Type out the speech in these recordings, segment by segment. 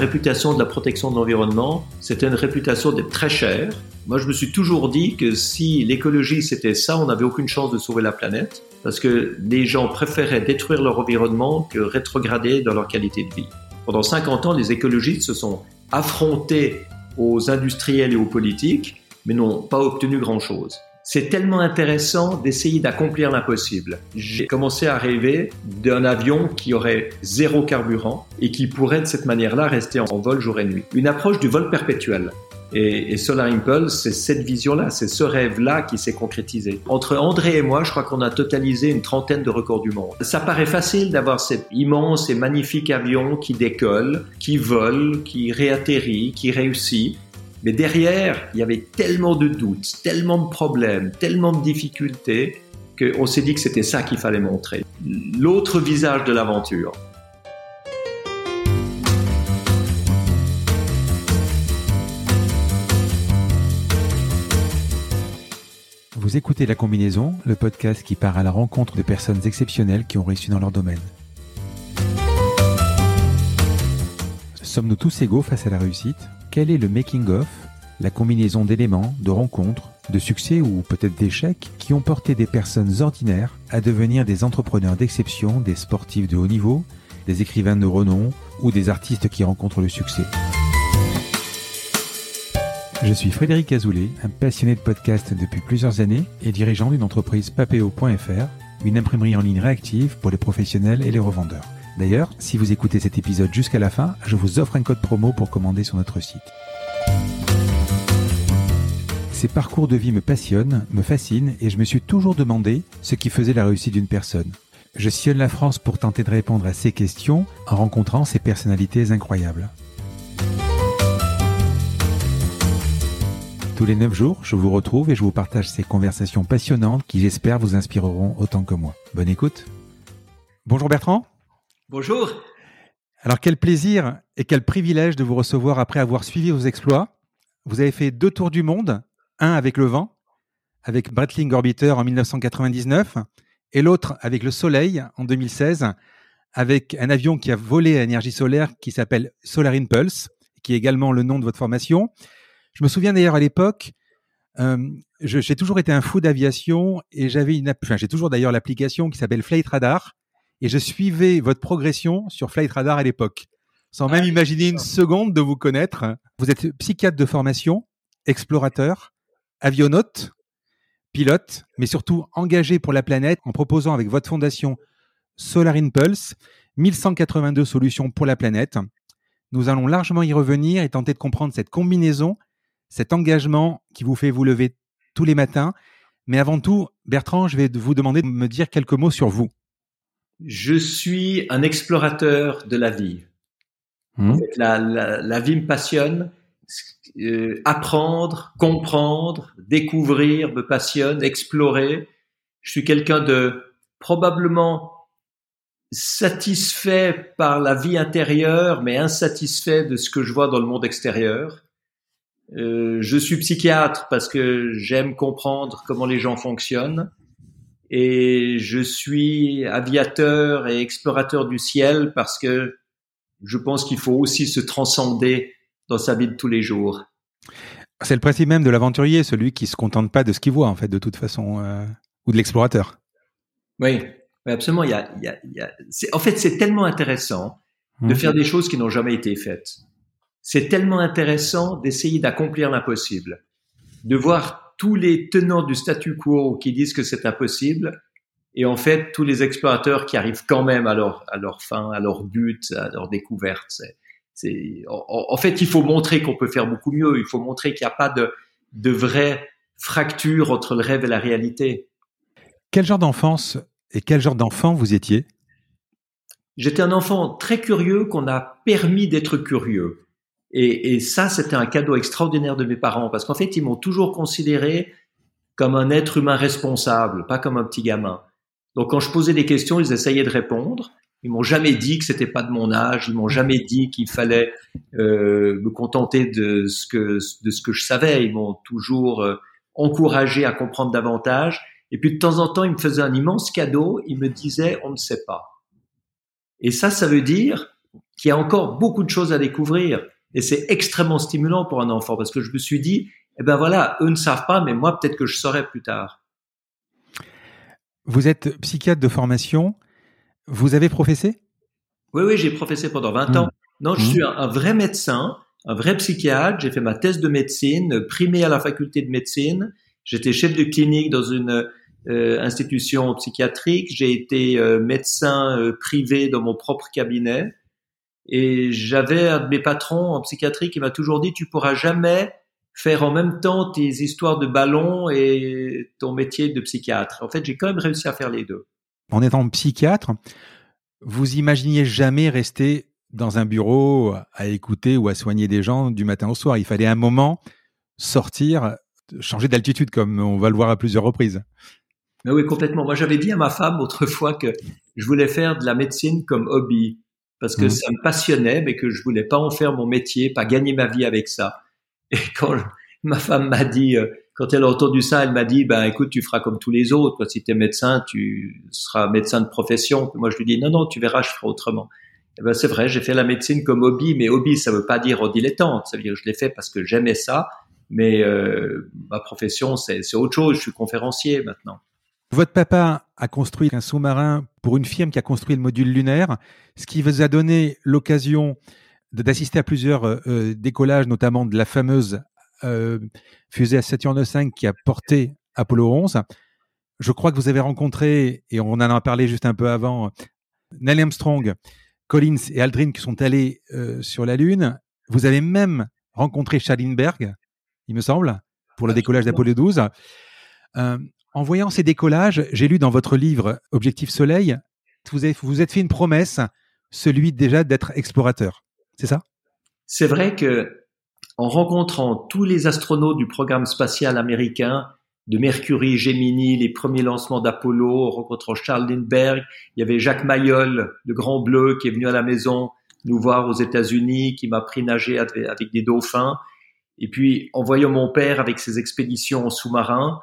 réputation de la protection de l'environnement, c'était une réputation d'être très cher. Moi, je me suis toujours dit que si l'écologie c'était ça, on n'avait aucune chance de sauver la planète, parce que les gens préféraient détruire leur environnement que rétrograder dans leur qualité de vie. Pendant 50 ans, les écologistes se sont affrontés aux industriels et aux politiques, mais n'ont pas obtenu grand-chose. C'est tellement intéressant d'essayer d'accomplir l'impossible. J'ai commencé à rêver d'un avion qui aurait zéro carburant et qui pourrait de cette manière-là rester en vol jour et nuit. Une approche du vol perpétuel. Et, Solar Impulse, c'est cette vision-là, c'est ce rêve-là qui s'est concrétisé. Entre André et moi, je crois qu'on a totalisé une trentaine de records du monde. Ça paraît facile d'avoir cet immense et magnifique avion qui décolle, qui vole, qui réatterrit, qui réussit. Mais derrière, il y avait tellement de doutes, tellement de problèmes, tellement de difficultés qu'on s'est dit que c'était ça qu'il fallait montrer. L'autre visage de l'aventure. Vous écoutez La Combinaison, le podcast qui part à la rencontre de personnes exceptionnelles qui ont réussi dans leur domaine. Sommes-nous tous égaux face à la réussite? Quel est le making-of, la combinaison d'éléments, de rencontres, de succès ou peut-être d'échecs qui ont porté des personnes ordinaires à devenir des entrepreneurs d'exception, des sportifs de haut niveau, des écrivains de renom ou des artistes qui rencontrent le succès? Je suis Frédéric Azoulay, un passionné de podcast depuis plusieurs années et dirigeant d'une entreprise papeo.fr, une imprimerie en ligne réactive pour les professionnels et les revendeurs. D'ailleurs, si vous écoutez cet épisode jusqu'à la fin, je vous offre un code promo pour commander sur notre site. Ces parcours de vie me passionnent, me fascinent et je me suis toujours demandé ce qui faisait la réussite d'une personne. Je sillonne la France pour tenter de répondre à ces questions en rencontrant ces personnalités incroyables. Tous les 9 jours, je vous retrouve et je vous partage ces conversations passionnantes qui j'espère vous inspireront autant que moi. Bonne écoute. Bonjour Bertrand. Bonjour. Alors quel plaisir et quel privilège de vous recevoir après avoir suivi vos exploits. Vous avez fait deux tours du monde, un avec le vent, avec Breitling Orbiter en 1999, et l'autre avec le Soleil en 2016, avec un avion qui a volé à énergie solaire qui s'appelle Solar Impulse, qui est également le nom de votre formation. Je me souviens d'ailleurs à l'époque, euh, j'ai toujours été un fou d'aviation et j'avais une, j'ai toujours d'ailleurs l'application qui s'appelle Flight Radar et je suivais votre progression sur Flight Radar à l'époque, sans même ah, imaginer une seconde de vous connaître. Vous êtes psychiatre de formation, explorateur, avionaute, pilote, mais surtout engagé pour la planète en proposant avec votre fondation Solar Impulse 1182 solutions pour la planète. Nous allons largement y revenir et tenter de comprendre cette combinaison, cet engagement qui vous fait vous lever tous les matins. Mais avant tout, Bertrand, je vais vous demander de me dire quelques mots sur vous. Je suis un explorateur de la vie. Hmm. la, vie me passionne. Euh, apprendre, comprendre, découvrir me passionne, explorer. Je suis quelqu'un de probablement satisfait par la vie intérieure, mais insatisfait de ce que je vois dans le monde extérieur. Euh, je suis psychiatre parce que j'aime comprendre comment les gens fonctionnent et je suis aviateur et explorateur du ciel parce que je pense qu'il faut aussi se transcender dans sa vie de tous les jours. C'est le principe même de l'aventurier, celui qui se contente pas de ce qu'il voit en fait, de toute façon, euh, ou de l'explorateur. Oui, absolument. Il y a, il y a, il y a... en fait, c'est tellement intéressant de mmh. faire des choses qui n'ont jamais été faites. C'est tellement intéressant d'essayer d'accomplir l'impossible, de voir tous les tenants du statu quo qui disent que c'est impossible, et en fait tous les explorateurs qui arrivent quand même à leur, à leur fin, à leur but, à leur découverte. C'est, en, fait, il faut montrer qu'on peut faire beaucoup mieux. Il faut montrer qu'il n'y a pas de, de vraie fracture entre le rêve et la réalité. Quel genre d'enfance et quel genre d'enfant vous étiez? J'étais un enfant très curieux qu'on a permis d'être curieux. Et, et ça, c'était un cadeau extraordinaire de mes parents parce qu'en fait, ils m'ont toujours considéré comme un être humain responsable, pas comme un petit gamin. Donc, quand je posais des questions, ils essayaient de répondre. Ils m'ont jamais dit que c'était pas de mon âge. Ils m'ont jamais dit qu'il fallait euh, me contenter de ce que de ce que je savais. Ils m'ont toujours euh, encouragé à comprendre davantage. Et puis de temps en temps, ils me faisaient un immense cadeau. Ils me disaient on ne sait pas. Et ça, ça veut dire qu'il y a encore beaucoup de choses à découvrir. Et c'est extrêmement stimulant pour un enfant parce que je me suis dit, eh ben voilà, eux ne savent pas, mais moi peut-être que je saurai plus tard. Vous êtes psychiatre de formation. Vous avez professé? Oui, oui, j'ai professé pendant 20 ans. Mmh. Non, je mmh. suis un, vrai médecin, un vrai psychiatre. J'ai fait ma thèse de médecine, primé à la faculté de médecine. J'étais chef de clinique dans une euh, institution psychiatrique. J'ai été euh, médecin euh, privé dans mon propre cabinet. Et j'avais un de mes patrons en psychiatrie qui m'a toujours dit, tu pourras jamais faire en même temps tes histoires de ballon et ton métier de psychiatre. En fait, j'ai quand même réussi à faire les deux. En étant psychiatre, vous imaginiez jamais rester dans un bureau à écouter ou à soigner des gens du matin au soir. Il fallait un moment sortir, changer d'altitude, comme on va le voir à plusieurs reprises. Mais oui, complètement. Moi, j'avais dit à ma femme autrefois que je voulais faire de la médecine comme hobby parce que mmh. ça me passionnait, mais que je voulais pas en faire mon métier, pas gagner ma vie avec ça. Et quand ma femme m'a dit, euh, quand elle a entendu ça, elle m'a dit, ben écoute, tu feras comme tous les autres. Si tu es médecin, tu seras médecin de profession. moi, je lui dis, non, non, tu verras, je ferai autrement. Et ben, c'est vrai, j'ai fait la médecine comme hobby, mais hobby, ça veut pas dire en dilettante. Ça veut dire que je l'ai fait parce que j'aimais ça. Mais euh, ma profession, c'est autre chose. Je suis conférencier maintenant. Votre papa a construit un sous-marin pour une firme qui a construit le module lunaire, ce qui vous a donné l'occasion d'assister à plusieurs euh, euh, décollages, notamment de la fameuse euh, fusée à Saturne V qui a porté Apollo 11. Je crois que vous avez rencontré, et on en a parlé juste un peu avant, Neil Armstrong, Collins et Aldrin qui sont allés sur la Lune. Vous avez même rencontré Schallenberg, il me semble, pour le décollage d'Apollo 12. En voyant ces décollages, j'ai lu dans votre livre Objectif Soleil, vous vous êtes fait une promesse, celui déjà d'être explorateur. C'est ça? C'est vrai que en rencontrant tous les astronautes du programme spatial américain, de Mercury, Gemini, les premiers lancements d'Apollo, en rencontrant Charles Lindbergh, il y avait Jacques Mayol, le grand bleu, qui est venu à la maison nous voir aux États-Unis, qui m'a pris nager avec des dauphins. Et puis, en voyant mon père avec ses expéditions en sous-marin,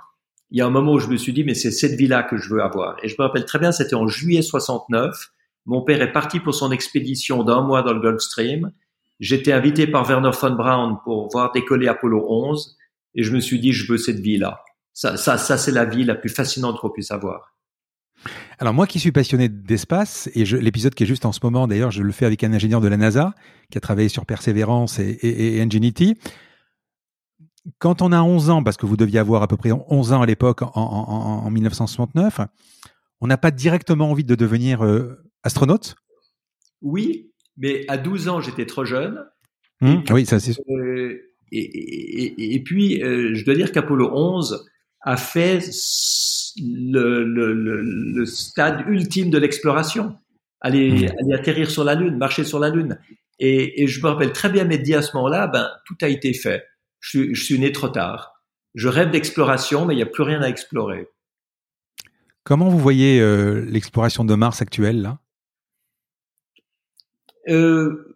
il y a un moment où je me suis dit, mais c'est cette vie-là que je veux avoir. Et je me rappelle très bien, c'était en juillet 69. Mon père est parti pour son expédition d'un mois dans le Gulf Stream. J'étais invité par Werner von Braun pour voir décoller Apollo 11. Et je me suis dit, je veux cette vie-là. Ça, ça, ça c'est la vie la plus fascinante qu'on puisse avoir. Alors moi qui suis passionné d'espace, et l'épisode qui est juste en ce moment, d'ailleurs, je le fais avec un ingénieur de la NASA qui a travaillé sur Perseverance et, et Ingenuity quand on a 11 ans, parce que vous deviez avoir à peu près 11 ans à l'époque, en, 1969, on n'a pas directement envie de devenir euh, astronaute? Oui, mais à 12 ans, j'étais trop jeune. Hum, oui, ça c'est euh, et, puis, euh, je dois dire qu'Apollo 11 a fait le, stade ultime de l'exploration. Aller, hum. aller, atterrir sur la Lune, marcher sur la Lune. Et, je me rappelle très bien m'être dit à ce moment-là, ben, tout a été fait je suis, né trop tard. Je rêve d'exploration, mais il n'y a plus rien à explorer. Comment vous voyez euh, l'exploration de Mars actuelle là? Euh,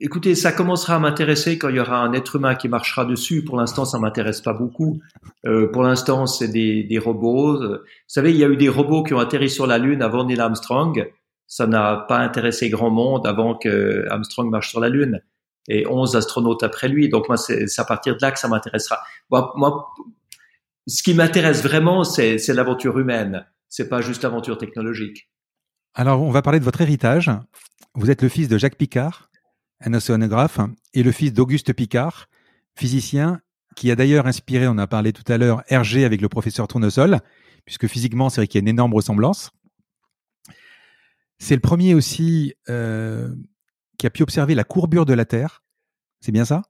Écoutez, ça commencera à m'intéresser quand il y aura un être humain qui marchera dessus. Pour l'instant, ça m'intéresse pas beaucoup. Euh, pour l'instant, c'est des, des, robots. Vous savez, il y a eu des robots qui ont atterri sur la Lune avant Neil Armstrong. Ça n'a pas intéressé grand monde avant que Armstrong marche sur la Lune et 11 astronautes après lui. Donc moi, c'est à partir de là que ça m'intéressera. Moi, ce qui m'intéresse vraiment, c'est l'aventure humaine. C'est pas juste l'aventure technologique. Alors, on va parler de votre héritage. Vous êtes le fils de Jacques Picard, un océanographe, et le fils d'Auguste Picard, physicien, qui a d'ailleurs inspiré, on a parlé tout à l'heure, Hergé avec le professeur Tournesol, puisque physiquement, c'est vrai qu'il y a une énorme ressemblance. C'est le premier aussi euh, qui a pu observer la courbure de la Terre. C'est bien ça?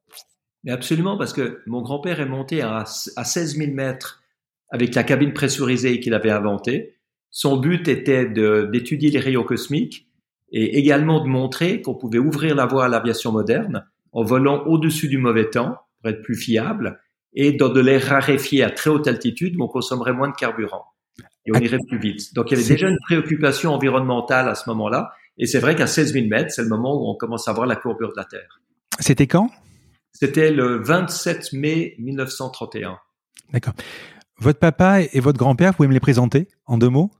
Mais Absolument, parce que mon grand-père est monté à, 16 000 mètres avec la cabine pressurisée qu'il avait inventée. Son but était d'étudier les rayons cosmiques et également de montrer qu'on pouvait ouvrir la voie à l'aviation moderne en volant au-dessus du mauvais temps pour être plus fiable et dans de l'air raréfié à très haute altitude où on consommerait moins de carburant et on irait plus vite. Donc il y avait déjà une préoccupation environnementale à ce moment-là et c'est vrai qu'à 16 000 mètres, c'est le moment où on commence à voir la courbure de la Terre. C'était quand? C'était le 27 mai 1931. D'accord. Votre papa et votre grand-père, vous pouvez me les présenter en deux mots?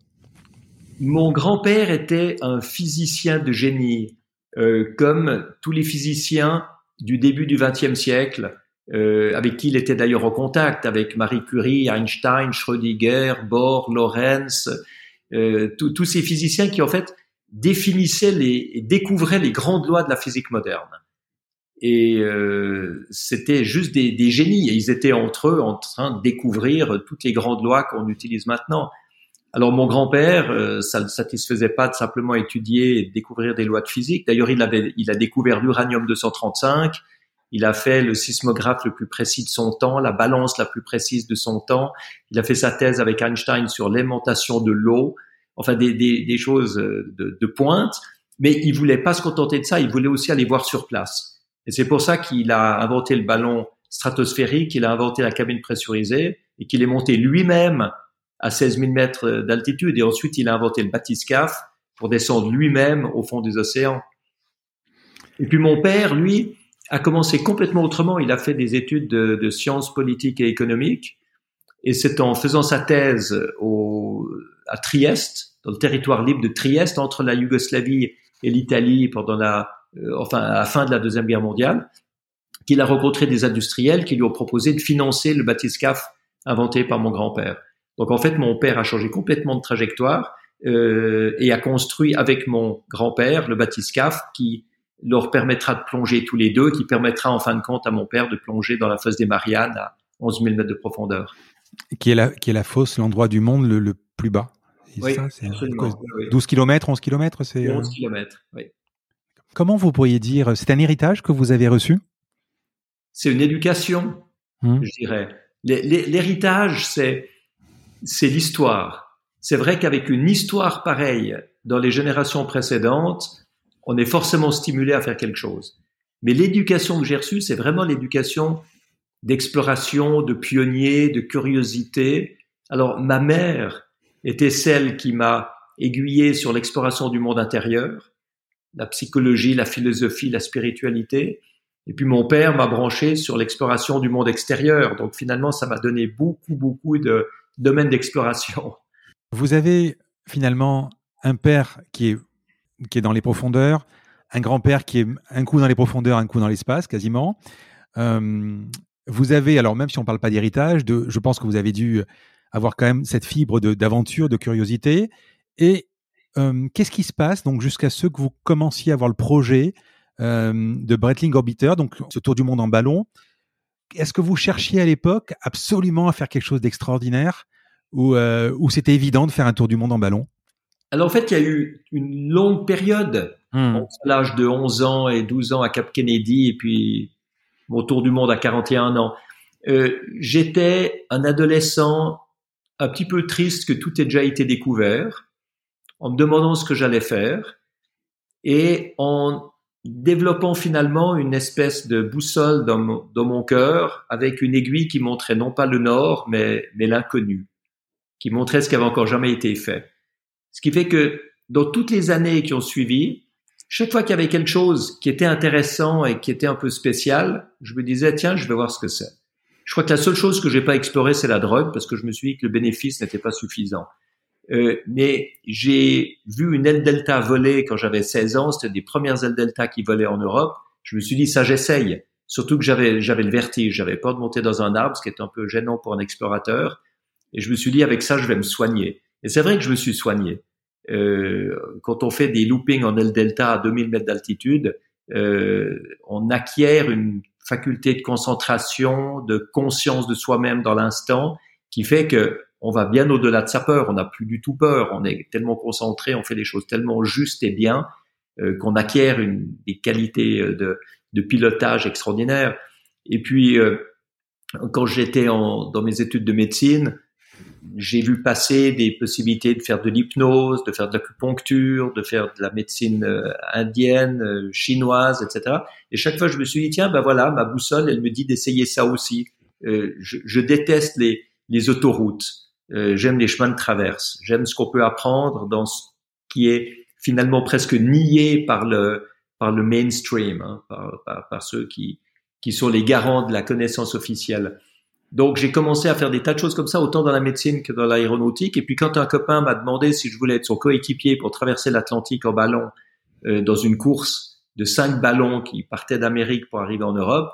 Mon grand-père était un physicien de génie. comme tous les physiciens du début du XXe siècle, avec qui il était d'ailleurs en contact, avec Marie Curie, Einstein, Schrödinger, Bohr, Lorentz, tous ces physiciens qui en fait définissait les, et découvrait les grandes lois de la physique moderne. Et euh, c'était juste des, des, génies. Et ils étaient entre eux en train de découvrir toutes les grandes lois qu'on utilise maintenant. Alors mon grand-père, euh, ça ne satisfaisait pas de simplement étudier et découvrir des lois de physique. D'ailleurs, il, avait, il a découvert l'uranium 235. Il a fait le sismographe le plus précis de son temps, la balance la plus précise de son temps. Il a fait sa thèse avec Einstein sur l'aimantation de l'eau enfin des, des, des choses euh, de, de, pointe, mais il voulait pas se contenter de ça, il voulait aussi aller voir sur place. Et c'est pour ça qu'il a inventé le ballon stratosphérique, il a inventé la cabine pressurisée et qu'il est monté lui-même à 16 000 mètres d'altitude. Et ensuite, il a inventé le bathyscaphe pour descendre lui-même au fond des océans. Et puis mon père, lui, a commencé complètement autrement. Il a fait des études de, de sciences politiques et économiques. Et c'est en faisant sa thèse au, à Trieste, dans le territoire libre de Trieste, entre la Yougoslavie et l'Italie pendant la, euh, enfin, à la fin de la Deuxième Guerre mondiale, qu'il a rencontré des industriels qui lui ont proposé de financer le bathyscaphe inventé par mon grand-père. Donc en fait, mon père a changé complètement de trajectoire euh, et a construit avec mon grand-père le bathyscaphe qui leur permettra de plonger tous les deux, qui permettra en fin de compte à mon père de plonger dans la fosse des Mariannes à 11 000 mètres de profondeur. Qui est la, qui est la fosse, l'endroit du monde le, le plus bas oui, ça, 12 km, 11 km c'est 11 km, oui. Comment vous pourriez dire, c'est un héritage que vous avez reçu? C'est une éducation, hmm. je dirais. L'héritage, c'est c'est l'histoire. C'est vrai qu'avec une histoire pareille dans les générations précédentes, on est forcément stimulé à faire quelque chose. Mais l'éducation que j'ai reçue, c'est vraiment l'éducation d'exploration, de pionnier, de curiosité. Alors ma mère était celle qui m'a aiguillé sur l'exploration du monde intérieur, la psychologie, la philosophie, la spiritualité. Et puis mon père m'a branché sur l'exploration du monde extérieur. Donc finalement, ça m'a donné beaucoup, beaucoup de domaines d'exploration. Vous avez finalement un père qui est, qui est dans les profondeurs, un grand-père qui est un coup dans les profondeurs, un coup dans l'espace, quasiment. Euh, vous avez, alors même si on ne parle pas d'héritage, de, je pense que vous avez dû avoir quand même cette fibre d'aventure, de, curiosité. Et euh, qu'est-ce qui se passe donc jusqu'à ce que vous commenciez à avoir le projet euh, de Breitling Orbiter, donc ce tour du monde en ballon? Est-ce que vous cherchiez à l'époque absolument à faire quelque chose d'extraordinaire ou, euh, ou c'était évident de faire un tour du monde en ballon? Alors en fait, il y a eu une longue période, hmm. entre l'âge de 11 ans et 12 ans à Cap Kennedy, et puis mon tour du monde à 41 ans. Euh, J'étais un adolescent un petit peu triste que tout ait déjà été découvert, en me demandant ce que j'allais faire, et en développant finalement une espèce de boussole dans mon, dans mon cœur, avec une aiguille qui montrait non pas le nord, mais, mais l'inconnu, qui montrait ce qui avait encore jamais été fait. Ce qui fait que dans toutes les années qui ont suivi, chaque fois qu'il y avait quelque chose qui était intéressant et qui était un peu spécial, je me disais, tiens, je vais voir ce que c'est. Je crois que la seule chose que j'ai pas explorée, c'est la drogue, parce que je me suis dit que le bénéfice n'était pas suffisant. Euh, mais j'ai vu une aile delta voler quand j'avais 16 ans. C'était des premières ailes delta qui volaient en Europe. Je me suis dit, ça, j'essaye. Surtout que j'avais, j'avais le vertige. J'avais peur de monter dans un arbre, ce qui est un peu gênant pour un explorateur. Et je me suis dit, avec ça, je vais me soigner. Et c'est vrai que je me suis soigné. Euh, quand on fait des loopings en aile delta à 2000 mètres d'altitude, euh, on acquiert une faculté de concentration, de conscience de soi-même dans l'instant, qui fait que on va bien au-delà de sa peur. On n'a plus du tout peur. On est tellement concentré, on fait des choses tellement justes et bien euh, qu'on acquiert une, des qualités euh, de, de, pilotage extraordinaires. Et puis, euh, quand j'étais dans mes études de médecine, j'ai vu passer des possibilités de faire de l'hypnose, de faire de l'acupuncture, de faire de la médecine euh, indienne, euh, chinoise, etc. Et chaque fois, je me suis dit, tiens, ben voilà, ma boussole, elle me dit d'essayer ça aussi. Euh, je, déteste les, les autoroutes. J'aime les chemins de traverse. J'aime ce qu'on peut apprendre dans ce qui est finalement presque nié par le, par le mainstream, hein, par, par, par ceux qui, qui sont les garants de la connaissance officielle. Donc j'ai commencé à faire des tas de choses comme ça, autant dans la médecine que dans l'aéronautique. Et puis quand un copain m'a demandé si je voulais être son coéquipier pour traverser l'Atlantique en ballon euh, dans une course de cinq ballons qui partaient d'Amérique pour arriver en Europe.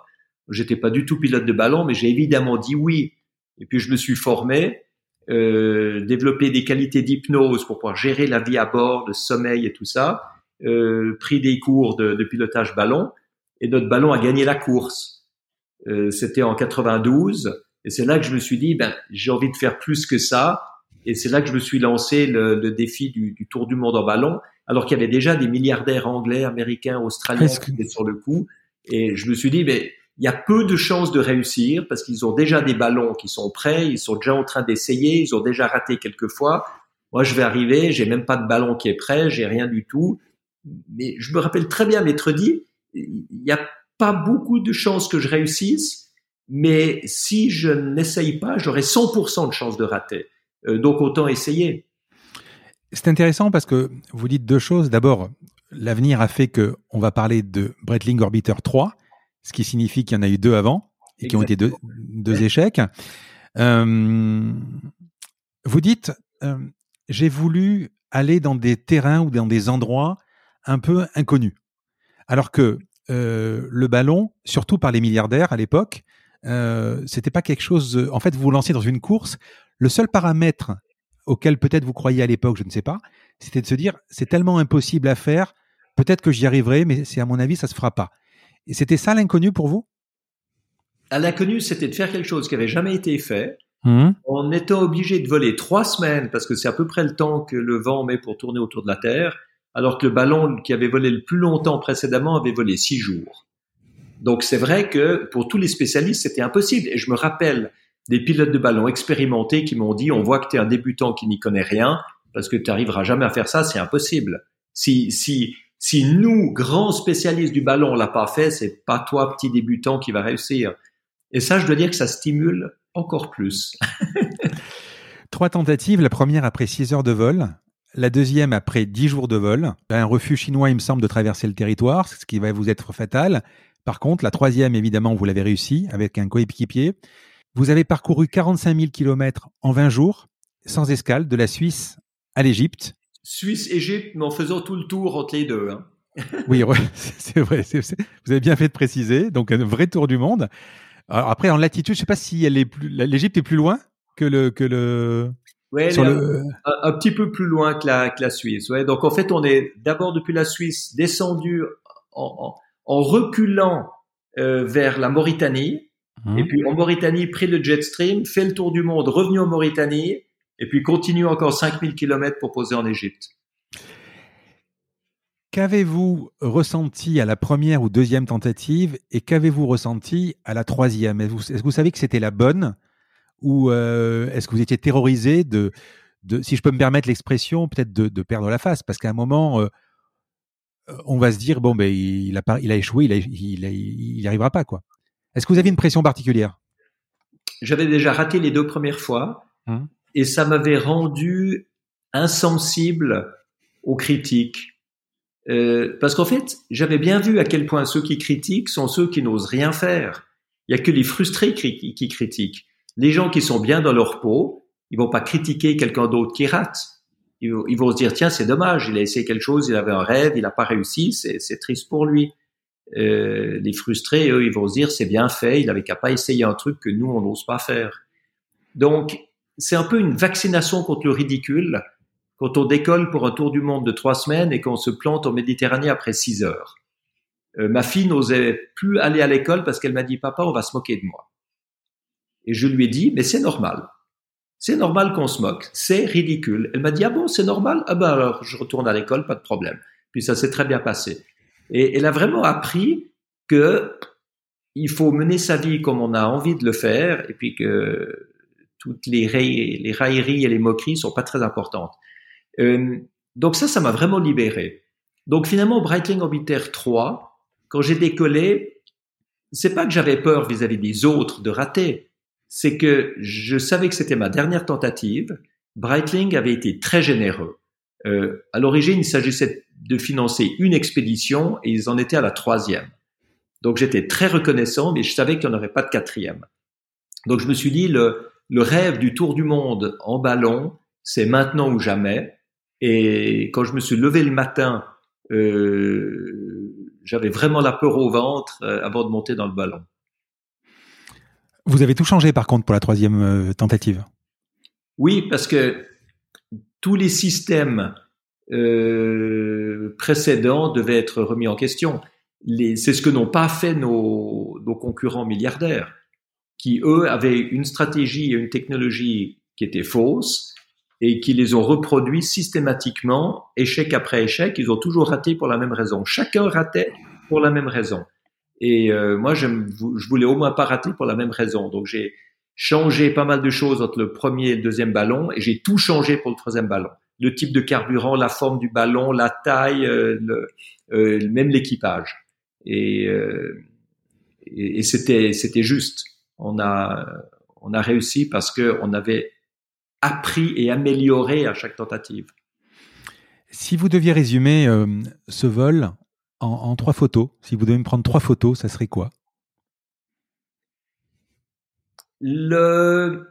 J'étais pas du tout pilote de ballon, mais j'ai évidemment dit oui. Et puis je me suis formé, euh, développé des qualités d'hypnose pour pouvoir gérer la vie à bord, le sommeil et tout ça, euh, pris des cours de, de, pilotage ballon, et notre ballon a gagné la course. Euh, C'était en 92, et c'est là que je me suis dit, ben j'ai envie de faire plus que ça, et c'est là que je me suis lancé le, le défi du, du, tour du monde en ballon, alors qu'il y avait déjà des milliardaires anglais, américains, australiens qui étaient sur le coup. Et je me suis dit, mais il y a peu de chances de réussir parce qu'ils ont déjà des ballons qui sont prêts, ils sont déjà en train d'essayer, ils ont déjà raté quelques fois. Moi, je vais arriver, j'ai même pas de ballon qui est prêt, j'ai rien du tout. Mais je me rappelle très bien m'être dit, il n'y a pas beaucoup de chances que je réussisse, mais si je n'essaye pas, j'aurai 100% de chances de rater. Euh, donc autant essayer. C'est intéressant parce que vous dites deux choses. D'abord, l'avenir a fait que on va parler de Breitling Orbiter 3, ce qui signifie qu'il y en a eu deux avant et qui ont été deux, deux échecs. Euh, vous dites, euh, j'ai voulu aller dans des terrains ou dans des endroits un peu inconnus, alors que euh, le ballon, surtout par les milliardaires à l'époque, euh, c'était pas quelque chose. En fait, vous vous lancez dans une course. Le seul paramètre auquel peut-être vous croyez à l'époque, je ne sais pas, c'était de se dire c'est tellement impossible à faire. Peut-être que j'y arriverai, mais c'est à mon avis, ça se fera pas. Et c'était ça l'inconnu pour vous? À l'inconnu, c'était de faire quelque chose qui avait jamais été fait. Mmh. En étant obligé de voler trois semaines, parce que c'est à peu près le temps que le vent met pour tourner autour de la Terre, alors que le ballon qui avait volé le plus longtemps précédemment avait volé six jours. Donc c'est vrai que pour tous les spécialistes, c'était impossible. Et je me rappelle des pilotes de ballon expérimentés qui m'ont dit, on voit que tu es un débutant qui n'y connaît rien, parce que tu n'arriveras jamais à faire ça, c'est impossible. Si, si, si nous, grands spécialistes du ballon, on l'a pas fait, c'est pas toi, petit débutant, qui va réussir. Et ça, je dois dire que ça stimule encore plus. Trois tentatives, la première après six heures de vol, la deuxième après dix jours de vol, un refus chinois, il me semble, de traverser le territoire, ce qui va vous être fatal. Par contre, la troisième, évidemment, vous l'avez réussi avec un coéquipier. Vous avez parcouru 45 000 km en 20 jours, sans escale, de la Suisse à l'Égypte. Suisse-Égypte, mais en faisant tout le tour entre les deux. Hein. oui, c'est vrai. vous avez bien fait de préciser. Donc, un vrai tour du monde. Alors, après, en latitude, je ne sais pas si l'Égypte est plus loin que le, que le, Ouais, un, petit peu plus loin que la, que la Suisse. Ouais. Donc en fait, on est d'abord depuis la Suisse descendu en, en, reculant euh, vers la Mauritanie, mmh. et puis en Mauritanie pris le jet stream, fait le tour du monde, revenu en Mauritanie, et puis continue encore 5000 km pour poser en Égypte. Qu'avez-vous ressenti à la première ou deuxième tentative et qu'avez-vous ressenti à la troisième? Est-ce que vous savez que c'était la bonne ou euh, est-ce que vous étiez terrorisé de, de, si je peux me permettre l'expression, peut-être de, de, perdre la face? Parce qu'à un moment, euh, on va se dire bon, ben il a, il a échoué, il, a, il, il, arrivera pas quoi. Est-ce que vous avez une pression particulière? J'avais déjà raté les deux premières fois. Hum et ça m'avait rendu insensible aux critiques. Euh, parce qu'en fait, j'avais bien vu à quel point ceux qui critiquent sont ceux qui n'osent rien faire. Il y a que les frustrés qui, qui, critiquent. Les gens qui sont bien dans leur peau, ils vont pas critiquer quelqu'un d'autre qui rate. Ils, ils, vont se dire tiens c'est dommage, il a essayé quelque chose, il avait un rêve, il n'a pas réussi, c'est triste pour lui. Euh, les frustrés, eux, ils vont se dire c'est bien fait, il avait qu'à pas essayer un truc que nous on n'ose pas faire. Donc c'est un peu une vaccination contre le ridicule quand on décolle pour un tour du monde de trois semaines et qu'on se plante en Méditerranée après six heures. Euh, ma fille n'osait plus aller à l'école parce qu'elle m'a dit papa on va se moquer de moi. Et je lui ai dit mais c'est normal. C'est normal qu'on se moque. C'est ridicule. Elle m'a dit ah bon c'est normal? Ah ben alors je retourne à l'école pas de problème. Puis ça s'est très bien passé. Et elle a vraiment appris que il faut mener sa vie comme on a envie de le faire et puis que toutes les, railleries et les moqueries sont pas très importantes. Euh, donc ça, ça m'a vraiment libéré. Donc finalement, Breitling Orbiter 3, quand j'ai décollé, c'est pas que j'avais peur vis-à-vis des autres de rater, c'est que je savais que c'était ma dernière tentative. Breitling avait été très généreux. Euh, à l'origine, il s'agissait de financer une expédition et ils en étaient à la troisième. Donc j'étais très reconnaissant, mais je savais qu'il n'y en aurait pas de quatrième. Donc je me suis dit, le, le rêve du tour du monde en ballon, c'est maintenant ou jamais. Et quand je me suis levé le matin, euh, j'avais vraiment la peur au ventre euh, avant de monter dans le ballon. Vous avez tout changé par contre pour la troisième euh, tentative. Oui, parce que tous les systèmes euh, précédents devaient être remis en question. C'est ce que n'ont pas fait nos, nos, concurrents milliardaires, qui eux avaient une stratégie et une technologie qui étaient fausses et qui les ont reproduits systématiquement, échec après échec. Ils ont toujours raté pour la même raison. Chacun ratait pour la même raison. Et euh, moi, je, je voulais au moins pas rater pour la même raison. Donc j'ai changé pas mal de choses entre le premier et le deuxième ballon, et j'ai tout changé pour le troisième ballon. Le type de carburant, la forme du ballon, la taille, euh, le, euh, même l'équipage. Et, euh, et, et c'était c'était juste. On a on a réussi parce que on avait appris et amélioré à chaque tentative. Si vous deviez résumer euh, ce vol en, en, trois photos, si vous deviez me prendre trois photos, ça serait quoi? Le,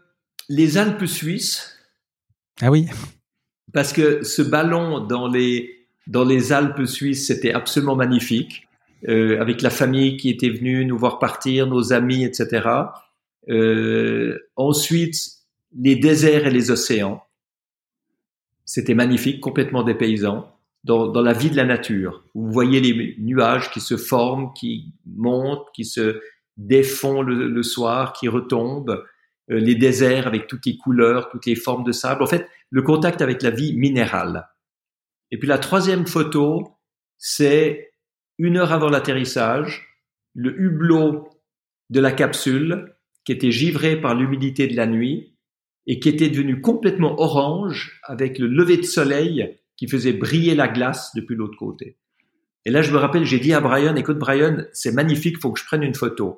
Les Alpes suisses. Ah oui. Parce que ce ballon dans les, dans les Alpes suisses, c'était absolument magnifique, euh, avec la famille qui était venue nous voir partir, nos amis, etc. Euh, ensuite, les déserts et les océans. C'était magnifique, complètement dépaysant. Dans, dans, la vie de la nature, vous voyez les nuages qui se forment, qui montent, qui se défont le, soir, qui retombent, euh, les déserts avec toutes les couleurs, toutes les formes de sable. En fait, le contact avec la vie minérale. Et puis la troisième photo, c'est une heure avant l'atterrissage, le hublot de la capsule qui était givré par l'humidité de la nuit et qui était devenu complètement orange avec le lever de soleil qui faisait briller la glace depuis l'autre côté. Et là, je me rappelle, j'ai dit à Brian, écoute Brian, c'est magnifique, faut que je prenne une photo.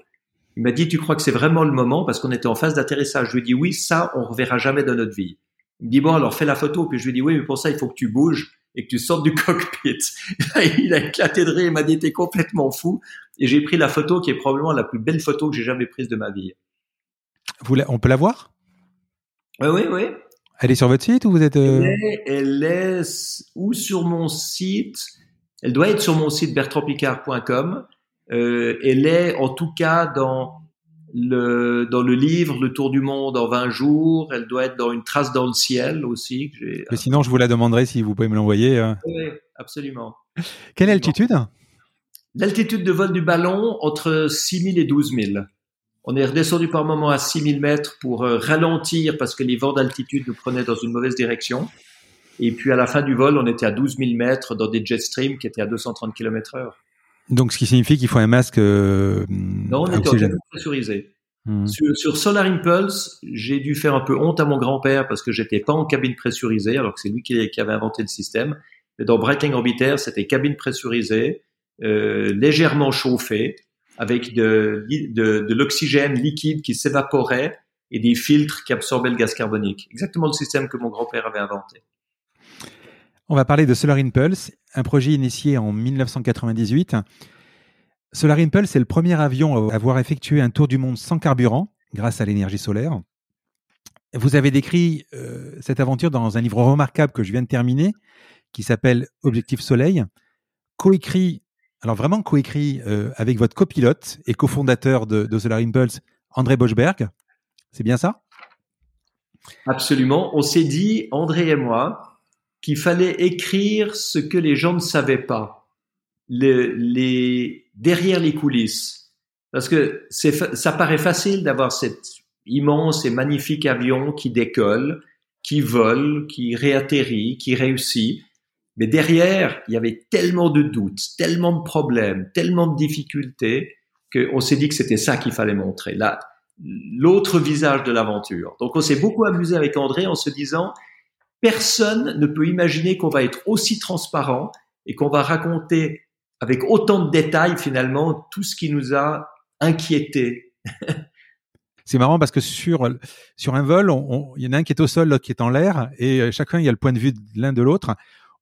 Il m'a dit, tu crois que c'est vraiment le moment? Parce qu'on était en phase d'atterrissage. Je lui ai dit, oui, ça, on reverra jamais dans notre vie. Il me dit, bon, alors fais la photo. Puis je lui ai dit, oui, mais pour ça, il faut que tu bouges et que tu sortes du cockpit. il a éclaté de rire, il m'a dit, t'es complètement fou. Et j'ai pris la photo qui est probablement la plus belle photo que j'ai jamais prise de ma vie. Vous on peut la voir? Oui, oui, oui. Elle est sur votre site ou vous êtes... Euh... Elle, est, elle est ou sur mon site, elle doit être sur mon site bertrandpicard.com. Euh, elle est en tout cas dans le, dans le livre Le Tour du Monde en 20 jours. Elle doit être dans une trace dans le ciel aussi. Que Mais sinon, je vous la demanderai si vous pouvez me l'envoyer. Euh... Oui, absolument. Quelle altitude? L'altitude de vol du ballon entre 6000 et 12 000. On est redescendu par moment à 6000 mètres pour euh, ralentir parce que les vents d'altitude nous prenaient dans une mauvaise direction. Et puis à la fin du vol, on était à 12 000 mètres dans des jet streams qui étaient à 230 km heure. Donc ce qui signifie qu'il faut un masque euh, Non, on était en pressurisé. Mmh. Sur, sur, Solar Impulse, j'ai dû faire un peu honte à mon grand-père parce que j'étais pas en cabine pressurisée, alors que c'est lui qui, qui, avait inventé le système. Mais dans Breitling Orbiter, c'était cabine pressurisée, euh, légèrement chauffée, avec de, l'oxygène liquide qui s'évaporait et des filtres qui absorbaient le gaz carbonique. Exactement le système que mon grand-père avait inventé. On va parler de Solar Impulse, un projet initié en 1998. Solar Impulse est le premier avion à avoir effectué un tour du monde sans carburant grâce à l'énergie solaire. Vous avez décrit euh, cette aventure dans un livre remarquable que je viens de terminer qui s'appelle Objectif Soleil, coécrit alors vraiment coécrit euh, avec votre copilote et cofondateur de, de Solar Impulse, André Boschberg. C'est bien ça? Absolument. On s'est dit, André et moi, qu'il fallait écrire ce que les gens ne savaient pas, derrière les coulisses, parce que ça paraît facile d'avoir cet immense et magnifique avion qui décolle, qui vole, qui réatterrit, qui réussit. Mais derrière, il y avait tellement de doutes, tellement de problèmes, tellement de difficultés qu'on s'est dit que c'était ça qu'il fallait montrer, l'autre visage de l'aventure. Donc on s'est beaucoup amusé avec André en se disant, personne ne peut imaginer qu'on va être aussi transparent et qu'on va raconter avec autant de détails finalement tout ce qui nous a inquiétés. C'est marrant parce que sur sur un vol, il y en a un qui est au sol, l'autre qui est en l'air, et chacun il y a le point de vue de l'un de l'autre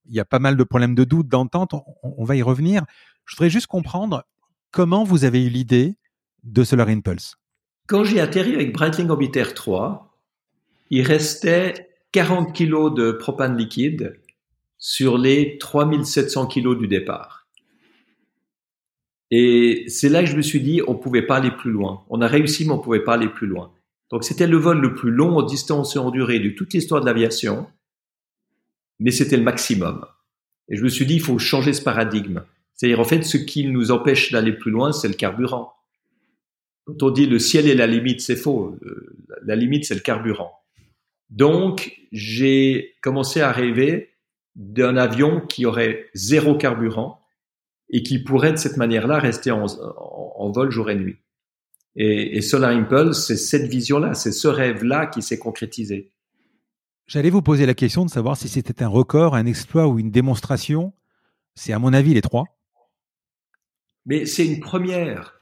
il y a pas mal de problèmes de doute, d'entente. On, va y revenir. Je voudrais juste comprendre comment vous avez eu l'idée de Solar Impulse. Quand j'ai atterri avec Breitling Orbiter 3, il restait 40 kg de propane liquide sur les 3700 kg du départ. Et c'est là que je me suis dit, on pouvait pas aller plus loin. On a réussi, mais on pouvait pas aller plus loin. Donc c'était le vol le plus long en distance et en durée de toute l'histoire de l'aviation, mais c'était le maximum. Et je me suis dit, il faut changer ce paradigme. C'est-à-dire, en fait, ce qui nous empêche d'aller plus loin, c'est le carburant. Quand on dit le ciel est la limite, c'est faux. Euh, la limite, c'est le carburant. Donc, j'ai commencé à rêver d'un avion qui aurait zéro carburant et qui pourrait de cette manière-là rester en, vol jour et nuit. Et, Solar Impulse, c'est cette vision-là, c'est ce rêve-là qui s'est concrétisé. J'allais vous poser la question de savoir si c'était un record, un exploit ou une démonstration. C'est à mon avis les trois. Mais c'est une première.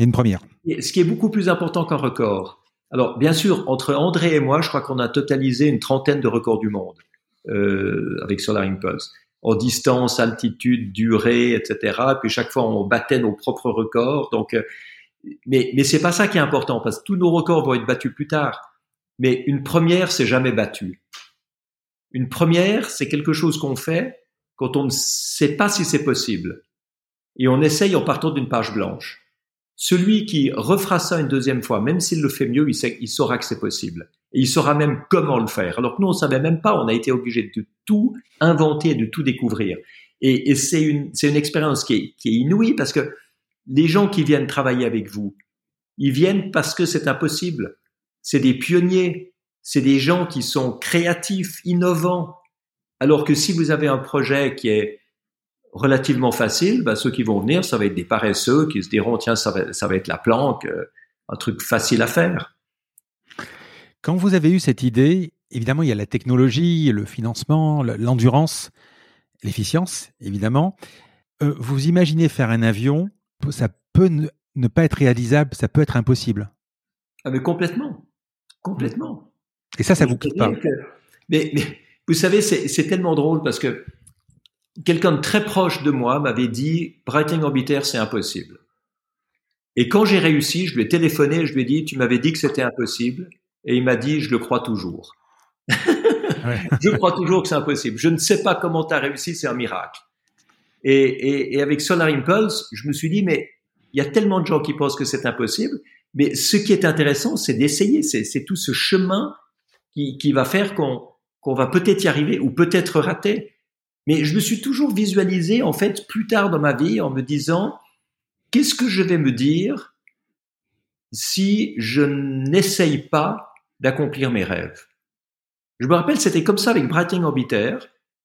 Une première. ce qui est beaucoup plus important qu'un record. Alors, bien sûr, entre André et moi, je crois qu'on a totalisé une trentaine de records du monde euh, avec Solar Impulse en distance, altitude, durée, etc. puis chaque fois, on battait nos propres records. Donc, euh, mais mais c'est pas ça qui est important parce que tous nos records vont être battus plus tard. Mais une première, c'est jamais battu. Une première, c'est quelque chose qu'on fait quand on ne sait pas si c'est possible et on essaye en partant d'une page blanche. Celui qui refera ça une deuxième fois, même s'il le fait mieux, il, saura que c'est possible. Et il saura même comment le faire. Alors que nous, on savait même pas, on a été obligé de tout inventer et de tout découvrir. Et, et c'est une, c'est une expérience qui est, qui est inouïe parce que les gens qui viennent travailler avec vous, ils viennent parce que c'est impossible. C'est des pionniers, c'est des gens qui sont créatifs, innovants. Alors que si vous avez un projet qui est relativement facile, bah, ceux qui vont venir, ça va être des paresseux qui se diront, tiens, ça va, ça va être la planque, euh, un truc facile à faire. Quand vous avez eu cette idée, évidemment, il y a la technologie, le financement, l'endurance, l'efficience, évidemment. Euh, vous imaginez faire un avion, ça peut ne, pas être réalisable, ça peut être impossible. Ah, mais complètement. Complètement. Et ça, ça vous coûte pas. mais, mais, vous savez, c'est tellement drôle parce que quelqu'un de très proche de moi m'avait dit Brighting Orbiter, c'est impossible. Et quand j'ai réussi, je lui ai téléphoné, je lui ai dit Tu m'avais dit que c'était impossible. Et il m'a dit Je le crois toujours. je crois toujours que c'est impossible. Je ne sais pas comment tu as réussi, c'est un miracle. Et, et, et, avec Solar Impulse, je me suis dit Mais il y a tellement de gens qui pensent que c'est impossible. Mais ce qui est intéressant, c'est d'essayer. C'est tout ce chemin qui, qui va faire qu'on va peut-être y arriver ou peut-être rater. Mais je me suis toujours visualisé, en fait, plus tard dans ma vie, en me disant, qu'est-ce que je vais me dire si je n'essaye pas d'accomplir mes rêves? Je me rappelle, c'était comme ça avec Brighting Orbiter.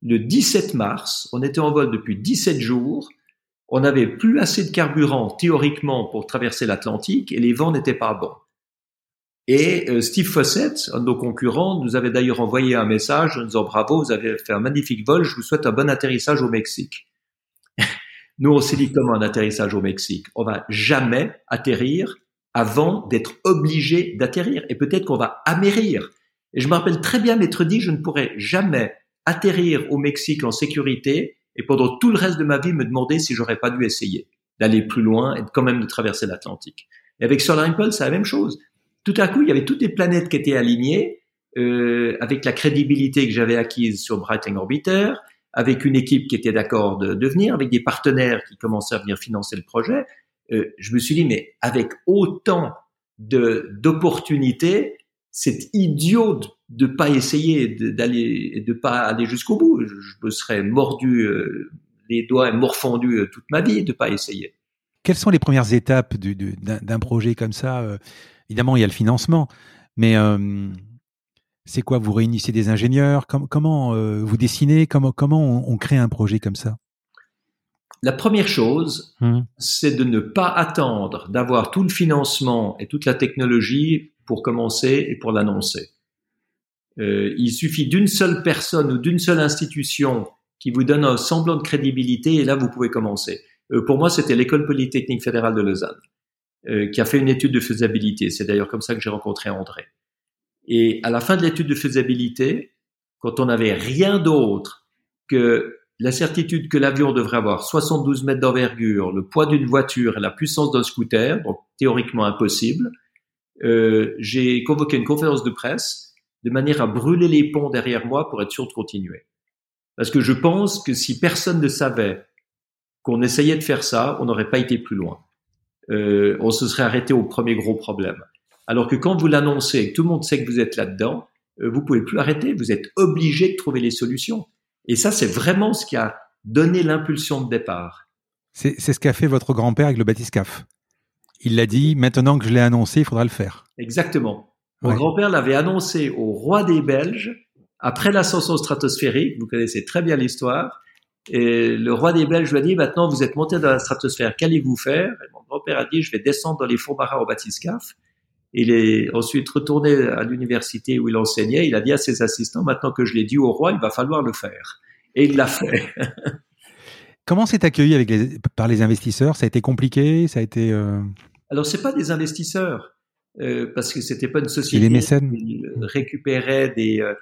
Le 17 mars, on était en vol depuis 17 jours. On n'avait plus assez de carburant, théoriquement, pour traverser l'Atlantique et les vents n'étaient pas bons. Et euh, Steve Fossett, un de nos concurrents, nous avait d'ailleurs envoyé un message en disant bravo, vous avez fait un magnifique vol, je vous souhaite un bon atterrissage au Mexique. nous, on s'est dit comment un atterrissage au Mexique? On va jamais atterrir avant d'être obligé d'atterrir. Et peut-être qu'on va amérir. Et je me rappelle très bien m'être dit, je ne pourrai jamais atterrir au Mexique en sécurité et pendant tout le reste de ma vie me demander si j'aurais pas dû essayer d'aller plus loin et quand même de traverser l'Atlantique. Et avec Solar Impulse, c'est la même chose tout à coup, il y avait toutes les planètes qui étaient alignées euh, avec la crédibilité que j'avais acquise sur Brighting Orbiter, avec une équipe qui était d'accord de, de, venir, avec des partenaires qui commençaient à venir financer le projet. Euh, je me suis dit, mais avec autant de d'opportunités, c'est idiot de ne pas essayer d'aller, de, pas aller jusqu'au bout. Je, me serais mordu euh, les doigts et morfondu toute ma vie de pas essayer. Quelles sont les premières étapes d'un projet comme ça Évidemment, il y a le financement, mais c'est quoi? Vous réunissez des ingénieurs? Comment vous dessinez? Comment, comment on, crée un projet comme ça? La première chose, mmh. c'est de ne pas attendre d'avoir tout le financement et toute la technologie pour commencer et pour l'annoncer. Euh, il suffit d'une seule personne ou d'une seule institution qui vous donne un semblant de crédibilité et là, vous pouvez commencer. Euh, pour moi, c'était l'école polytechnique fédérale de Lausanne. Euh, qui a fait une étude de faisabilité. C'est d'ailleurs comme ça que j'ai rencontré André. Et à la fin de l'étude de faisabilité, quand on n'avait rien d'autre que la certitude que l'avion devrait avoir 72 mètres d'envergure, le poids d'une voiture et la puissance d'un scooter, donc théoriquement impossible, euh, j'ai convoqué une conférence de presse de manière à brûler les ponts derrière moi pour être sûr de continuer. Parce que je pense que si personne ne savait qu'on essayait de faire ça, on n'aurait pas été plus loin. Euh, on se serait arrêté au premier gros problème. Alors que quand vous l'annoncez et que tout le monde sait que vous êtes là-dedans, euh, vous pouvez plus arrêter. Vous êtes obligé de trouver les solutions. Et ça, c'est vraiment ce qui a donné l'impulsion de départ. C'est ce qu'a fait votre grand-père avec le bathyscaphe. Il l'a dit, maintenant que je l'ai annoncé, il faudra le faire. Exactement. Mon grand-père l'avait annoncé au roi des Belges après l'ascension stratosphérique. Vous connaissez très bien l'histoire. Et le roi des Belges lui a dit, maintenant vous êtes monté dans la stratosphère, qu'allez-vous faire? Et Mon grand-père a dit, je vais descendre dans les fonds marins au bathyscaphe. Il est ensuite retourné à l'université où il enseignait. Il a dit à ses assistants, maintenant que je l'ai dit au roi, il va falloir le faire. Et il l'a fait. Comment c'est accueilli avec les, par les investisseurs? Ça a été compliqué? Ça a été euh... Alors c'est pas des investisseurs euh, parce que c'était pas une société les mécènes. qui récupérait des, euh,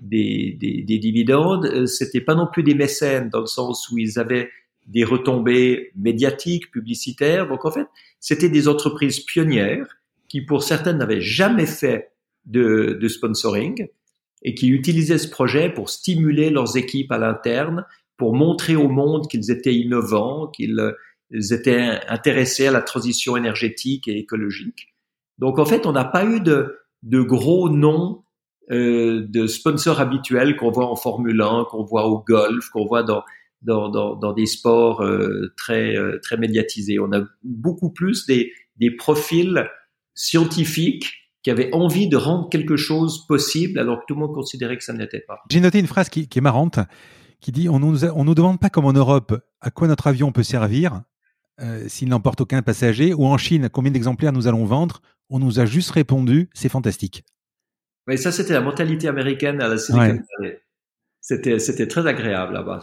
des, des, des, dividendes. Euh, c'était pas non plus des mécènes dans le sens où ils avaient des retombées médiatiques, publicitaires. Donc en fait, c'était des entreprises pionnières qui pour certaines n'avaient jamais fait de, de sponsoring et qui utilisaient ce projet pour stimuler leurs équipes à l'interne, pour montrer au monde qu'ils étaient innovants, qu'ils étaient intéressés à la transition énergétique et écologique. Donc en fait, on n'a pas eu de, gros noms euh, de sponsors habituels qu'on voit en Formule 1, qu'on voit au golf, qu'on voit dans, des sports euh, très, euh, médiatisés. On a beaucoup plus des, profils scientifiques qui avaient envie de rendre quelque chose possible alors que tout le monde considérait que ça ne l'était pas. J'ai noté une phrase qui, est marrante, qui dit on nous, on nous demande pas comme en Europe à quoi notre avion peut servir euh, s'il n'emporte aucun passager, ou en Chine combien d'exemplaires nous allons vendre. On nous a juste répondu c'est fantastique. Oui, ça c'était la mentalité américaine à la Silicon Valley. C'était c'était très agréable là-bas.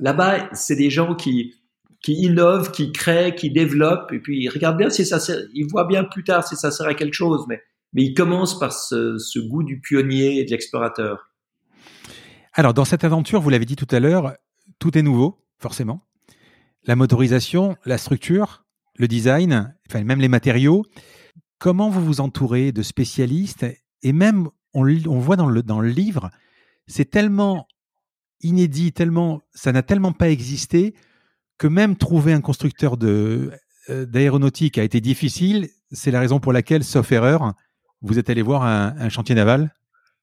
Là-bas, c'est des gens qui qui innovent, qui créent, qui développent, et puis ils regardent bien si ça sert, ils voient bien plus tard si ça sert à quelque chose, mais, mais ils commencent par ce, ce goût du pionnier et de l'explorateur. Alors, dans cette aventure, vous l'avez dit tout à l'heure, tout est nouveau, forcément. La motorisation, la structure, le design, enfin, même les matériaux. Comment vous vous entourez de spécialistes? Et même, on, on voit dans le, dans le livre, c'est tellement inédit, tellement, ça n'a tellement pas existé que même trouver un constructeur de euh, d'aéronautique a été difficile. C'est la raison pour laquelle, sauf erreur, vous êtes allé voir un, un chantier naval.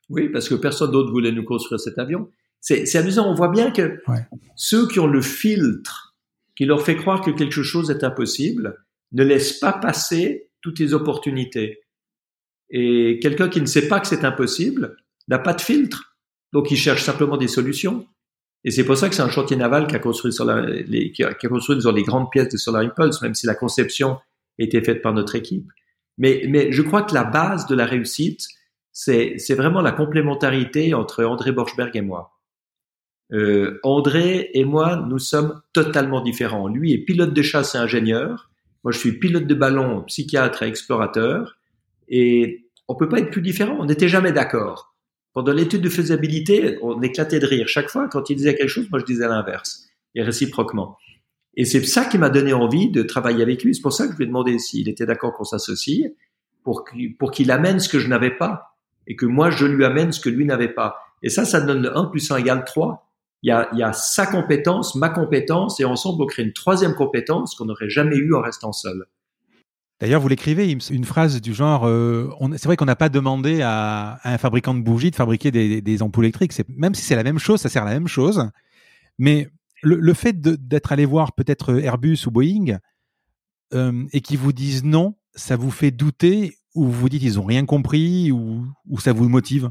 Oui, parce que personne d'autre voulait nous construire cet avion. C'est amusant. On voit bien que ouais. ceux qui ont le filtre qui leur fait croire que quelque chose est impossible ne laissent pas passer toutes les opportunités. Et quelqu'un qui ne sait pas que c'est impossible n'a pas de filtre. Donc il cherche simplement des solutions. Et c'est pour ça que c'est un chantier naval qui a construit, sur les, qui a, qui a construit disons, les grandes pièces de Solar Impulse, même si la conception était faite par notre équipe. Mais, mais je crois que la base de la réussite, c'est vraiment la complémentarité entre André Borchberg et moi. Euh, André et moi, nous sommes totalement différents. Lui est pilote de chasse et ingénieur. Moi, je suis pilote de ballon, psychiatre et explorateur. Et on peut pas être plus différents. On n'était jamais d'accord. Pendant l'étude de faisabilité, on éclatait de rire. Chaque fois, quand il disait quelque chose, moi je disais l'inverse, et réciproquement. Et c'est ça qui m'a donné envie de travailler avec lui. C'est pour ça que je lui ai demandé s'il était d'accord qu'on s'associe, pour qu'il amène ce que je n'avais pas, et que moi je lui amène ce que lui n'avait pas. Et ça, ça donne le 1 plus 1 égale 3. Il y, a, sa compétence, ma compétence, et ensemble on crée une troisième compétence qu'on n'aurait jamais eue en restant seul. D'ailleurs, vous l'écrivez une phrase du genre euh, c'est vrai qu'on n'a pas demandé à, un fabricant de bougies de fabriquer des, ampoules électriques. Même si c'est la même chose, ça sert à la même chose. Mais le, le fait d'être allé voir peut-être Airbus ou Boeing euh, et qu'ils vous disent non, ça vous fait douter ou vous vous dites ils ont rien compris ou, ou ça vous motive?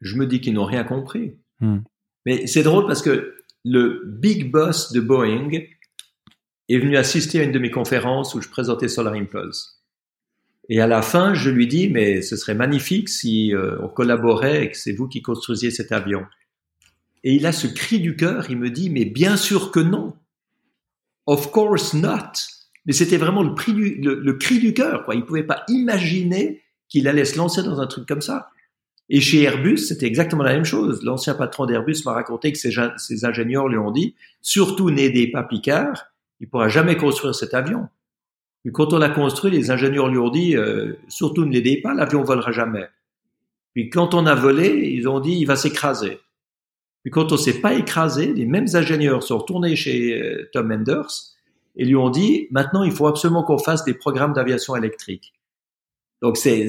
Je me dis qu'ils n'ont rien compris. Hmm. Mais c'est drôle parce que le big boss de Boeing est venu assister à une de mes conférences où je présentais Solar Impulse. Et à la fin, je lui dis, mais ce serait magnifique si euh, on collaborait et que c'est vous qui construisiez cet avion. Et il a ce cri du cœur, il me dit, mais bien sûr que non. Of course not. Mais c'était vraiment le, cri du cœur. Quoi. Il pouvait pas imaginer qu'il allait se lancer dans un truc comme ça. Et chez Airbus, c'était exactement la même chose. L'ancien patron d'Airbus m'a raconté que ses, ingénieurs lui ont dit, surtout n'aidez pas Picard, il pourra jamais construire cet avion. Et quand on l'a construit, les ingénieurs lui ont dit, euh, surtout ne l'aidez pas, l'avion volera jamais. Puis quand on a volé, ils ont dit, il va s'écraser. Puis quand on s'est pas écrasé, les mêmes ingénieurs sont retournés chez euh, Tom Enders et lui ont dit maintenant il faut absolument qu'on fasse des programmes d'aviation électrique. Donc c'est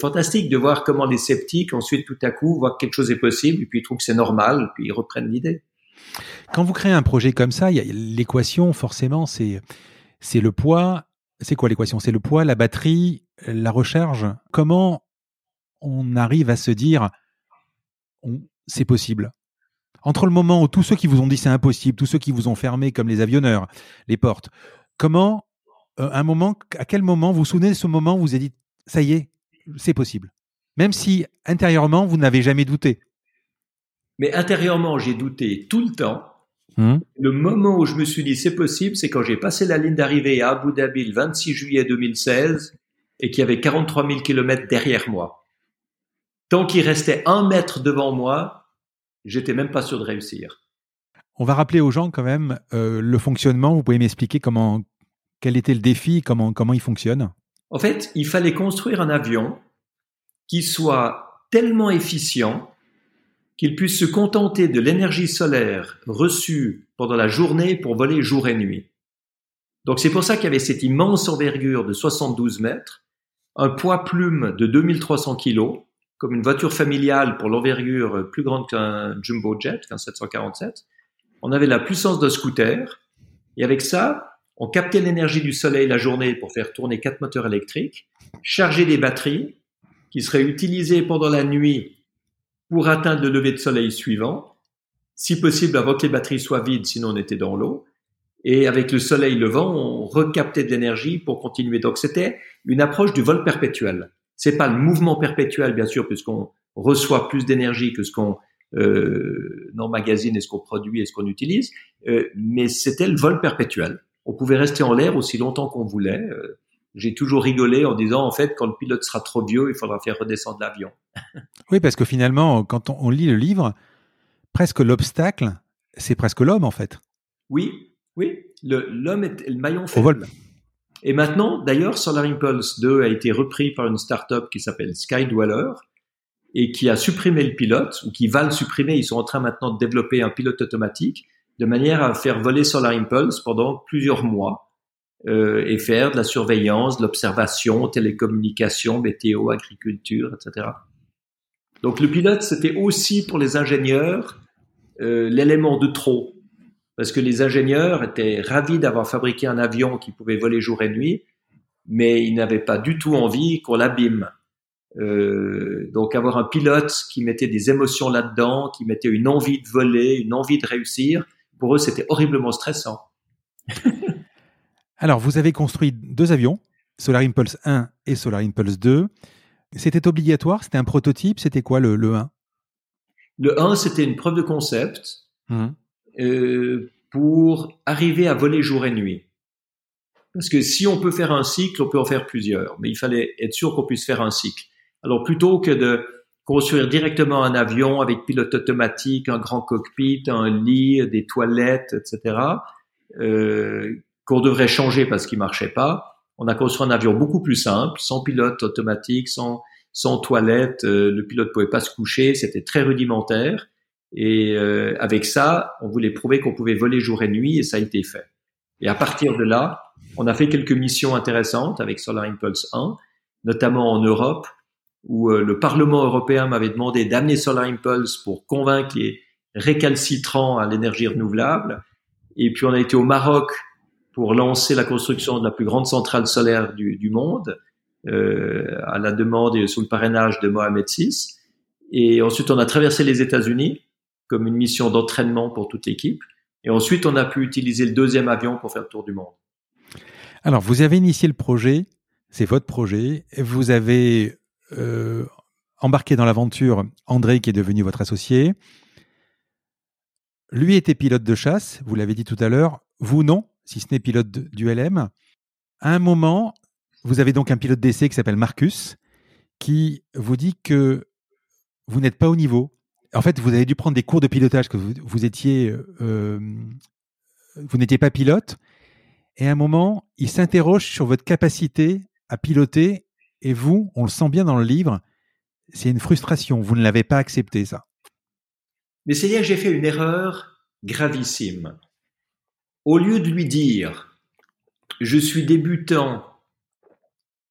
fantastique de voir comment les sceptiques ensuite tout à coup voient que quelque chose est possible et puis ils trouvent que c'est normal puis ils reprennent l'idée. Quand vous créez un projet comme ça, l'équation forcément c'est c'est le poids. C'est quoi l'équation? C'est le poids, la batterie, la recharge? Comment on arrive à se dire c'est possible? Entre le moment où tous ceux qui vous ont dit c'est impossible, tous ceux qui vous ont fermé comme les avionneurs, les portes, comment, euh, un moment, à quel moment vous vous souvenez de ce moment où vous avez dit ça y est, c'est possible, même si intérieurement vous n'avez jamais douté. Mais intérieurement, j'ai douté tout le temps. Hum. Le moment où je me suis dit c'est possible, c'est quand j'ai passé la ligne d'arrivée à Abu Dhabi le 26 juillet 2016 et qu'il y avait 43 000 km derrière moi. Tant qu'il restait un mètre devant moi, j'étais même pas sûr de réussir. On va rappeler aux gens quand même euh, le fonctionnement. Vous pouvez m'expliquer comment, quel était le défi, comment, comment il fonctionne? En fait, il fallait construire un avion qui soit tellement efficient qu'il puisse se contenter de l'énergie solaire reçue pendant la journée pour voler jour et nuit. Donc c'est pour ça qu'il y avait cette immense envergure de 72 mètres, un poids plume de 2300 kilos, comme une voiture familiale pour l'envergure plus grande qu'un jumbo jet, qu'un 747. On avait la puissance d'un scooter. Et avec ça, on captait l'énergie du soleil la journée pour faire tourner quatre moteurs électriques, charger des batteries qui seraient utilisées pendant la nuit pour atteindre le lever de soleil suivant, si possible avant que les batteries soient vides, sinon on était dans l'eau. Et avec le soleil levant, on recaptait de l'énergie pour continuer. Donc c'était une approche du vol perpétuel. C'est pas le mouvement perpétuel, bien sûr, puisqu'on reçoit plus d'énergie que ce qu'on euh, emmagasine et ce qu'on produit et ce qu'on utilise, euh, mais c'était le vol perpétuel. On pouvait rester en l'air aussi longtemps qu'on voulait. Euh, j'ai toujours rigolé en disant, en fait, quand le pilote sera trop vieux, il faudra faire redescendre l'avion. oui, parce que finalement, quand on, lit le livre, presque l'obstacle, c'est presque l'homme, en fait. Oui, oui. L'homme est le maillon faible. Et maintenant, d'ailleurs, Solar Impulse 2 a été repris par une startup qui s'appelle Skydweller et qui a supprimé le pilote, ou qui va le supprimer. Ils sont en train maintenant de développer un pilote automatique de manière à faire voler Solar Impulse pendant plusieurs mois euh, et faire de la surveillance, de l'observation, télécommunications, météo, agriculture, etc. Donc le pilote, c'était aussi pour les ingénieurs euh, l'élément de trop parce que les ingénieurs étaient ravis d'avoir fabriqué un avion qui pouvait voler jour et nuit, mais ils n'avaient pas du tout envie qu'on l'abîme. Euh, donc avoir un pilote qui mettait des émotions là-dedans, qui mettait une envie de voler, une envie de réussir, pour eux c'était horriblement stressant. Alors vous avez construit deux avions, Solar Impulse 1 et Solar Impulse 2. C'était obligatoire, c'était un prototype, c'était quoi le, le 1 Le 1 c'était une preuve de concept. Mmh. Euh, pour arriver à voler jour et nuit. Parce que si on peut faire un cycle, on peut en faire plusieurs, mais il fallait être sûr qu'on puisse faire un cycle. Alors plutôt que de construire directement un avion avec pilote automatique, un grand cockpit, un lit, des toilettes, etc., euh, qu'on devrait changer parce qu'il marchait pas, on a construit un avion beaucoup plus simple, sans pilote automatique, sans, sans toilette, euh, le pilote pouvait pas se coucher, c'était très rudimentaire. Et euh, avec ça, on voulait prouver qu'on pouvait voler jour et nuit, et ça a été fait. Et à partir de là, on a fait quelques missions intéressantes avec Solar Impulse 1, notamment en Europe, où euh, le Parlement européen m'avait demandé d'amener Solar Impulse pour convaincre les récalcitrants à l'énergie renouvelable. Et puis on a été au Maroc pour lancer la construction de la plus grande centrale solaire du, du monde, euh, à la demande et sous le parrainage de Mohamed VI. Et ensuite, on a traversé les États-Unis comme une mission d'entraînement pour toute l'équipe. Et ensuite, on a pu utiliser le deuxième avion pour faire le tour du monde. Alors, vous avez initié le projet, c'est votre projet. Vous avez euh, embarqué dans l'aventure André, qui est devenu votre associé. Lui était pilote de chasse, vous l'avez dit tout à l'heure. Vous, non, si ce n'est pilote du LM. À un moment, vous avez donc un pilote d'essai qui s'appelle Marcus, qui vous dit que vous n'êtes pas au niveau, en fait, vous avez dû prendre des cours de pilotage, que vous, étiez, euh, vous n'étiez pas pilote. Et à un moment, il s'interroge sur votre capacité à piloter. Et vous, on le sent bien dans le livre, c'est une frustration. Vous ne l'avez pas accepté, ça. Mais c'est là que j'ai fait une erreur gravissime. Au lieu de lui dire, je suis débutant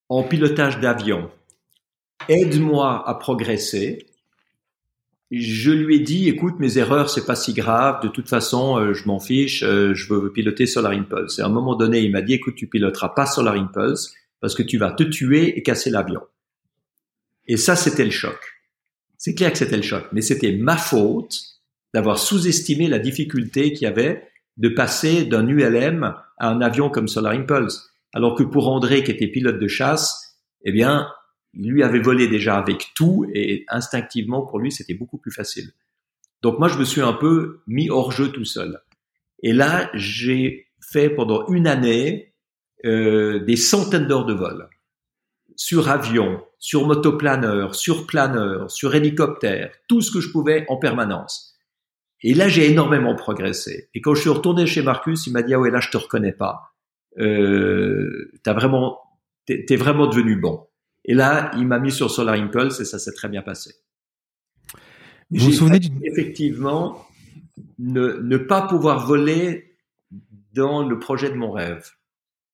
en pilotage d'avion, aide-moi à progresser, je lui ai dit, écoute, mes erreurs, c'est pas si grave. De toute façon, euh, je m'en fiche. Euh, je veux piloter Solar Impulse. Et à un moment donné, il m'a dit, écoute, tu piloteras pas Solar Impulse parce que tu vas te tuer et casser l'avion. Et ça, c'était le choc. C'est clair que c'était le choc, mais c'était ma faute d'avoir sous-estimé la difficulté qu'il y avait de passer d'un ULM à un avion comme Solar Impulse. Alors que pour André, qui était pilote de chasse, eh bien, lui avait volé déjà avec tout et instinctivement pour lui c'était beaucoup plus facile. Donc moi je me suis un peu mis hors jeu tout seul. Et là j'ai fait pendant une année euh, des centaines d'heures de vol sur avion, sur motoplaneur, sur planeur, sur hélicoptère, tout ce que je pouvais en permanence. Et là j'ai énormément progressé. Et quand je suis retourné chez Marcus, il m'a dit ah ouais là je te reconnais pas. Euh, t'as vraiment t'es vraiment devenu bon. Et là, il m'a mis sur Solar Impulse et ça s'est très bien passé. Vous vous souvenez Effectivement, ne, ne pas pouvoir voler dans le projet de mon rêve.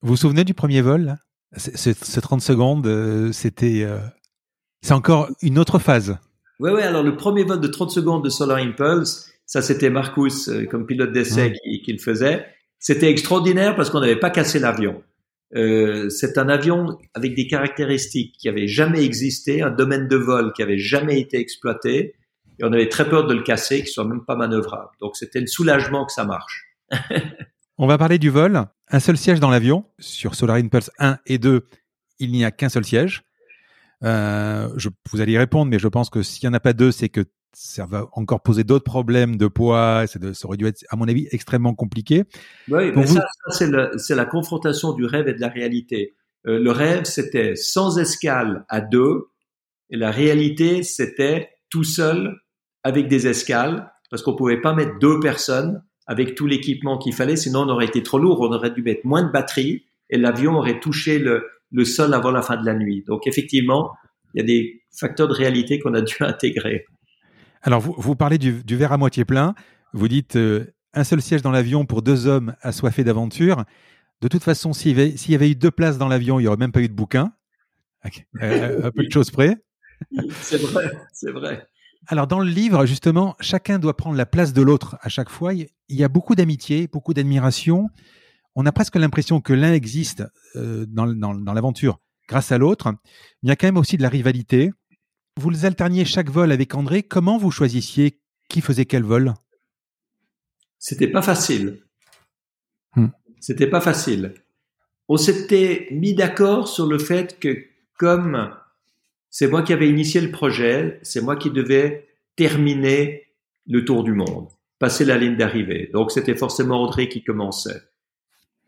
Vous vous souvenez du premier vol Ces 30 secondes, euh, c'était. Euh, c'est encore une autre phase. Oui, oui. Alors, le premier vol de 30 secondes de Solar Impulse, ça, c'était Marcus, euh, comme pilote d'essai, qui, qui, le faisait. C'était extraordinaire parce qu'on n'avait pas cassé l'avion. Euh, c'est un avion avec des caractéristiques qui avaient jamais existé, un domaine de vol qui avait jamais été exploité, et on avait très peur de le casser, qu'il soit même pas manœuvrable. Donc c'était le soulagement que ça marche. on va parler du vol. Un seul siège dans l'avion. Sur Solar Impulse 1 et 2, il n'y a qu'un seul siège. Euh, je, vous allez y répondre, mais je pense que s'il n'y en a pas deux, c'est que ça va encore poser d'autres problèmes de poids. De, ça aurait dû être, à mon avis, extrêmement compliqué. Oui, mais ça, c'est la confrontation du rêve et de la réalité. Euh, le rêve, c'était sans escale à deux, et la réalité, c'était tout seul avec des escales, parce qu'on pouvait pas mettre deux personnes avec tout l'équipement qu'il fallait, sinon on aurait été trop lourd, on aurait dû mettre moins de batterie, et l'avion aurait touché le, le sol avant la fin de la nuit. Donc effectivement, il y a des facteurs de réalité qu'on a dû intégrer. Alors, vous, vous parlez du, verre à moitié plein. Vous dites euh, un seul siège dans l'avion pour deux hommes assoiffés d'aventure. De toute façon, s'il y, avait eu deux places dans l'avion, il n'y aurait même pas eu de bouquin. Euh, un peu de choses près. C'est vrai, c'est vrai. Alors, dans le livre, justement, chacun doit prendre la place de l'autre à chaque fois. Il y a beaucoup d'amitié, beaucoup d'admiration. On a presque l'impression que l'un existe euh, dans, dans l'aventure grâce à l'autre. Il y a quand même aussi de la rivalité. Vous alterniez chaque vol avec André. Comment vous choisissiez qui faisait quel vol? C'était pas facile. Hmm. C'était pas facile. On s'était mis d'accord sur le fait que comme c'est moi qui avais initié le projet, c'est moi qui devais terminer le tour du monde, passer la ligne d'arrivée. Donc c'était forcément André qui commençait.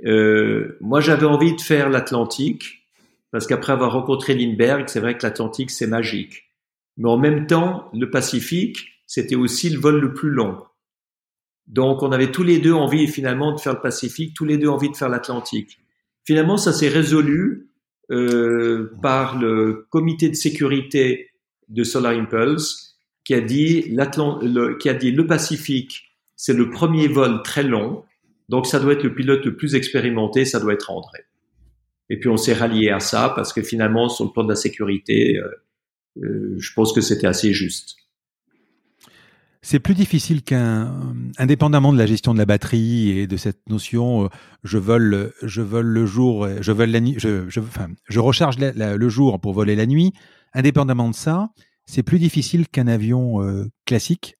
Euh, moi j'avais envie de faire l'Atlantique parce qu'après avoir rencontré Lindbergh, c'est vrai que l'Atlantique c'est magique. Mais en même temps, le Pacifique, c'était aussi le vol le plus long. Donc on avait tous les deux envie finalement de faire le Pacifique, tous les deux envie de faire l'Atlantique. Finalement, ça s'est résolu euh, par le comité de sécurité de Solar Impulse qui a dit, le, qui a dit le Pacifique, c'est le premier vol très long, donc ça doit être le pilote le plus expérimenté, ça doit être André. Et puis on s'est rallié à ça parce que finalement, sur le plan de la sécurité, euh, je pense que c'était assez juste. C'est plus difficile qu'un, indépendamment de la gestion de la batterie et de cette notion, euh, je vole, je vole le jour, je vole la nuit, je, je, enfin, je recharge le jour pour voler la nuit. Indépendamment de ça, c'est plus difficile qu'un avion euh, classique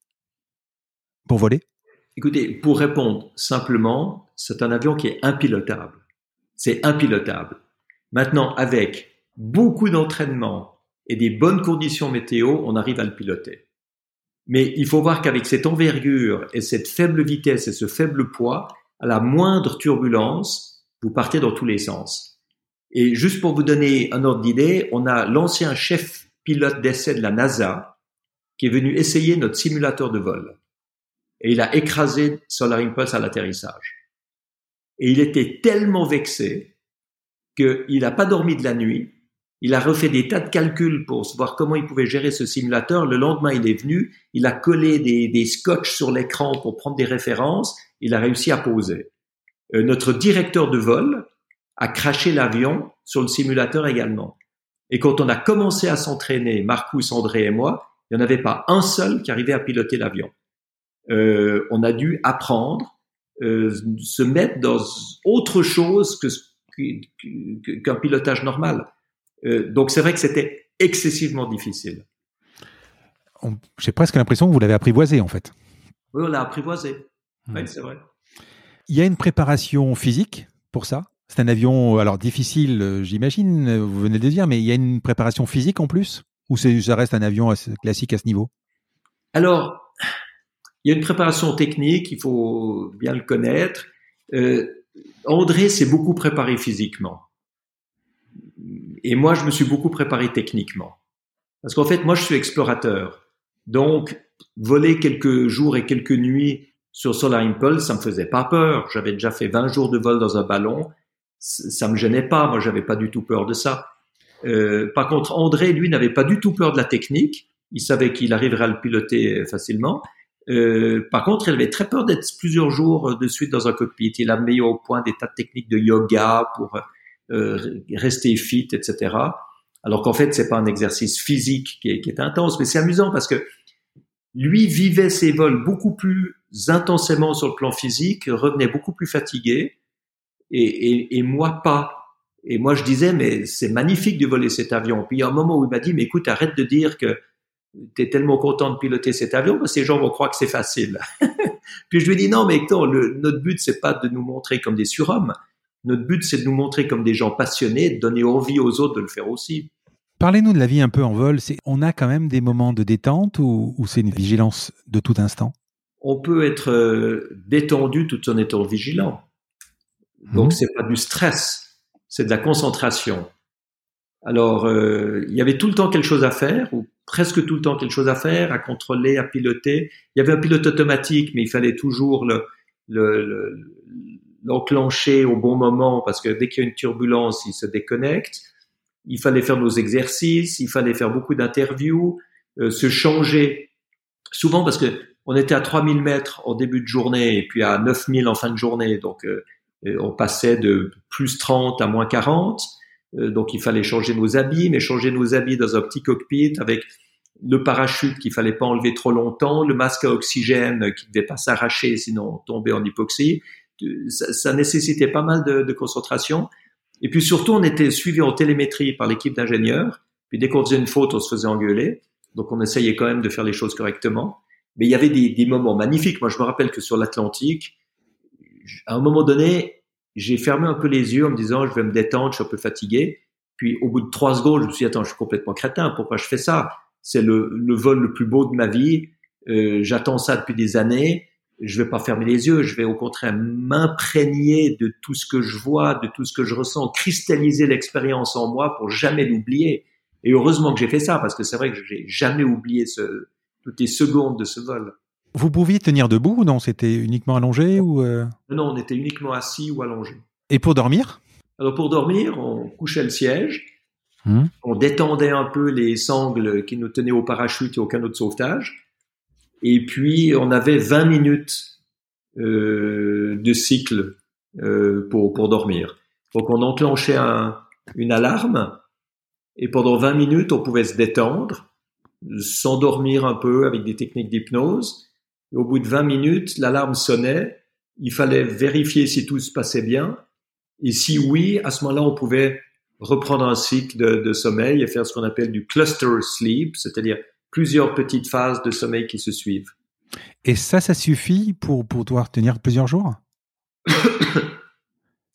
pour voler. Écoutez, pour répondre simplement, c'est un avion qui est impilotable. C'est impilotable. Maintenant, avec beaucoup d'entraînement et des bonnes conditions météo, on arrive à le piloter. Mais il faut voir qu'avec cette envergure et cette faible vitesse et ce faible poids, à la moindre turbulence, vous partez dans tous les sens. Et juste pour vous donner un ordre d'idée, on a l'ancien chef pilote d'essai de la NASA qui est venu essayer notre simulateur de vol. Et il a écrasé Solar Impulse à l'atterrissage. Et il était tellement vexé qu'il n'a pas dormi de la nuit Il a refait des tas de calculs pour voir comment il pouvait gérer ce simulateur. Le lendemain, il est venu, il a collé des, des sur l'écran pour prendre des références. Il a réussi à poser. Euh, notre directeur de vol a craché l'avion sur le simulateur également. Et quand on a commencé à s'entraîner, Marcus, André et moi, il n'y en avait pas un seul qui arrivait à piloter l'avion. Euh, on a dû apprendre, euh, se mettre dans autre chose que qu'un pilotage normal. Euh, donc c'est vrai que c'était excessivement difficile. J'ai presque l'impression que vous l'avez apprivoisé en fait. Oui, on l'a apprivoisé. Oui, hmm. c'est vrai. Il y a une préparation physique pour ça? C'est un avion, alors difficile, euh, j'imagine, vous venez de le dire, mais il y a une préparation physique en plus? Ou ça reste un avion classique à ce niveau? Alors, il y a une préparation technique, il faut bien le connaître. Euh, André s'est beaucoup préparé physiquement. Et moi, je me suis beaucoup préparé techniquement. Parce qu'en fait, moi, je suis explorateur. Donc, voler quelques jours et quelques nuits sur Solar Impulse, ça me faisait pas peur. J'avais déjà fait 20 jours de vol dans un ballon. Ça me gênait pas. Moi, j'avais pas du tout peur de ça. Euh, par contre, André, lui, n'avait pas du tout peur de la technique. Il savait qu'il arriverait à le piloter facilement. Euh, par contre, il avait très peur d'être plusieurs jours de suite dans un cockpit. Il a mis au point des tas de techniques de yoga pour euh, rester fit, etc. Alors qu'en fait, c'est pas un exercice physique qui est, qui est intense, mais c'est amusant parce que lui vivait ses vols beaucoup plus intensément sur le plan physique, revenait beaucoup plus fatigué, et, et, et moi pas. Et moi, je disais, mais c'est magnifique de voler cet avion. Puis il y a un moment où il m'a dit, mais écoute, arrête de dire que tu es tellement content de piloter cet avion parce que ces gens vont croire que c'est facile. Puis je lui ai dit non, mais Hector, le, notre but c'est pas de nous montrer comme des surhommes. Notre but c'est de nous montrer comme des gens passionnés, de donner envie aux autres de le faire aussi. Parlez-nous de la vie un peu en vol. On a quand même des moments de détente ou, c'est une vigilance de tout instant? On peut être euh, détendu tout en étant vigilant. Donc mmh. c'est pas du stress, c'est de la concentration. Alors, euh, il y avait tout le temps quelque chose à faire, ou presque tout le temps quelque chose à faire, à contrôler, à piloter. Il y avait un pilote automatique, mais il fallait toujours le, l'enclencher au bon moment, parce que dès qu'il y a une turbulence, il se déconnecte. Il fallait faire nos exercices, il fallait faire beaucoup d'interviews, euh, se changer. Souvent, parce que on était à 3000 mètres en début de journée, et puis à 9000 en fin de journée, donc euh, on passait de plus 30 à moins 40 euh, donc il fallait changer nos habits, mais changer nos habits dans un petit cockpit avec le parachute qu'il fallait pas enlever trop longtemps, le masque à oxygène qui devait pas s'arracher sinon tomber en hypoxie. Ça, ça nécessitait pas mal de, de, concentration. Et puis surtout, on était suivi en télémétrie par l'équipe d'ingénieurs. Puis dès qu'on faisait une faute, on se faisait engueuler. Donc on essayait quand même de faire les choses correctement. Mais il y avait des, des moments magnifiques. Moi, je me rappelle que sur l'Atlantique, à un moment donné, j'ai fermé un peu les yeux en me disant, je vais me détendre, je suis un peu fatigué. Puis au bout de trois secondes, je me suis dit, attends, je suis complètement crétin, pourquoi je fais ça? C'est le, le, vol le plus beau de ma vie, euh, j'attends ça depuis des années, je vais pas fermer les yeux, je vais au contraire m'imprégner de tout ce que je vois, de tout ce que je ressens, cristalliser l'expérience en moi pour jamais l'oublier. Et heureusement que j'ai fait ça, parce que c'est vrai que j'ai jamais oublié ce, toutes les secondes de ce vol. Vous pouviez tenir debout ou non? C'était uniquement allongé ou euh? Non, on était uniquement assis ou allongé. Et pour dormir? Alors pour dormir, on couchait le siège, hmm. on détendait un peu les sangles qui nous tenaient au parachute et au canot de sauvetage, et puis on avait 20 minutes euh, de cycle euh, pour, pour dormir. Donc on enclenchait un, une alarme, et pendant 20 minutes, on pouvait se détendre, s'endormir un peu avec des techniques d'hypnose, au bout de 20 minutes, l'alarme sonnait. Il fallait vérifier si tout se passait bien. Et si oui, à ce moment-là, on pouvait reprendre un cycle de, sommeil et faire ce qu'on appelle du cluster sleep, c'est-à-dire plusieurs petites phases de sommeil qui se suivent. Et ça, ça suffit pour, pour pouvoir tenir plusieurs jours?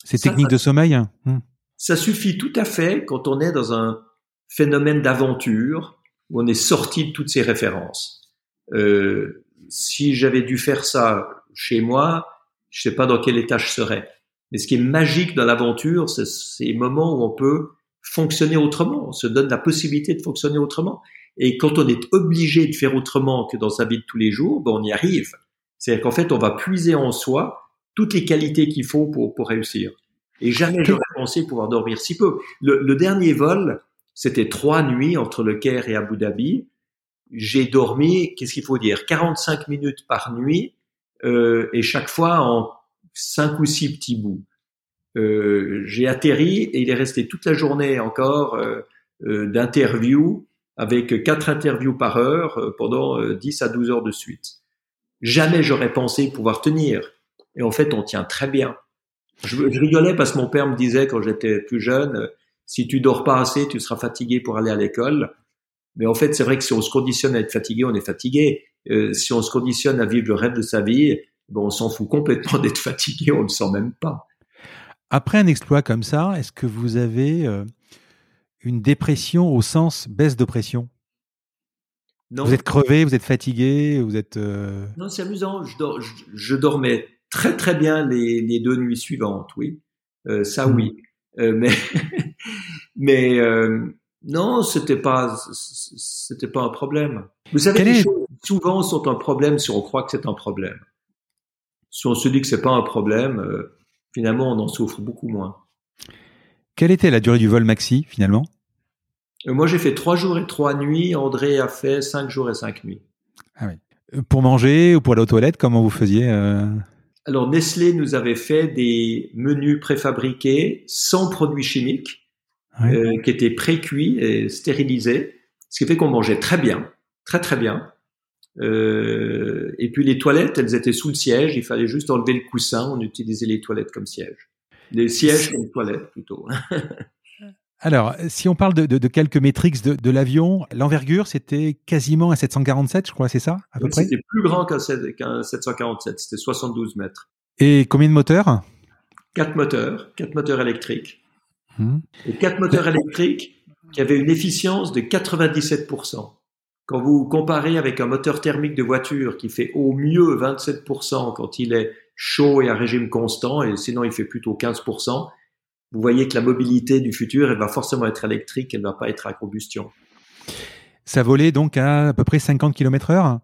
Ces techniques de sommeil hmm. Ça suffit tout à fait quand on est dans un phénomène d'aventure où on est sorti de toutes ces références. Euh, si j'avais dû faire ça chez moi, je sais pas dans quel état je serais. Mais ce qui est magique dans l'aventure, c'est ces moments où on peut fonctionner autrement. On se donne la possibilité de fonctionner autrement. Et quand on est obligé de faire autrement que dans sa vie de tous les jours, ben on y arrive. C'est-à-dire qu'en fait, on va puiser en soi toutes les qualités qu'il faut pour, pour réussir. Et jamais j'aurais pensé pouvoir dormir si peu. Le, le dernier vol, C'était trois nuits entre le Caire et Abu Dhabi. J'ai dormi, qu'est-ce qu'il faut dire, 45 minutes par nuit euh, et chaque fois en cinq ou six petits bouts. Euh, j'ai atterri et il est resté toute la journée encore euh, euh d'interviews avec quatre interviews par heure euh, pendant 10 à 12 heures de suite. Jamais j'aurais pensé pouvoir tenir. Et en fait, on tient très bien. Je, rigolais parce que mon père me disait quand j'étais plus jeune, si tu dors pas assez, tu seras fatigué pour aller à l'école. Mais en fait, c'est vrai que si on se conditionne à être fatigué, on est fatigué. Euh, si on se conditionne à vivre le rêve de sa vie, bon, on s'en fout complètement d'être fatigué, on le sent même pas. Après un exploit comme ça, est-ce que vous avez euh, une dépression au sens baisse de pression non. Vous êtes crevé, vous êtes fatigué, vous êtes. Euh... Non, c'est amusant. Je, dors, je, je, dormais très très bien les, les deux nuits suivantes, oui. Euh, ça, mmh. oui. Euh, mais mais non, c'était pas c'était pas un problème. Vous savez, les est... choses souvent sont un problème si on croit que c'est un problème. Si on se dit que c'est pas un problème, finalement, on en souffre beaucoup moins. Quelle était la durée du vol maxi finalement? Euh, Moi, j'ai fait trois jours et trois nuits. André a fait cinq jours et cinq nuits. Ah oui. Euh, pour manger ou pour aller aux toilettes, comment vous faisiez euh... Alors Nestlé nous avait fait des menus préfabriqués sans produits chimiques, ouais. euh, qui étaient pré-cuits et stérilisés, ce qui fait qu'on mangeait très bien, très très bien. Euh, et puis les toilettes, elles étaient sous le siège, il fallait juste enlever le coussin, on utilisait les toilettes comme siège. Les sièges comme toilettes plutôt. Alors, si on parle de, de, de quelques métriques de, de l'avion, l'envergure, c'était quasiment un 747, je crois, c'est ça, à peu oui, près? C'était plus grand qu'un qu 747, c'était 72 mètres. Et combien de moteurs? Quatre moteurs, quatre moteurs électriques. Hum. Et quatre moteurs électriques qui avaient une efficience de 97%. Quand vous comparez avec un moteur thermique de voiture qui fait au mieux 27% quand il est chaud et à régime constant, et sinon il fait plutôt 15%, vous voyez que la mobilité du futur, elle va forcément être électrique, elle ne va pas être à combustion. Ça volait donc à à peu près 50 km heure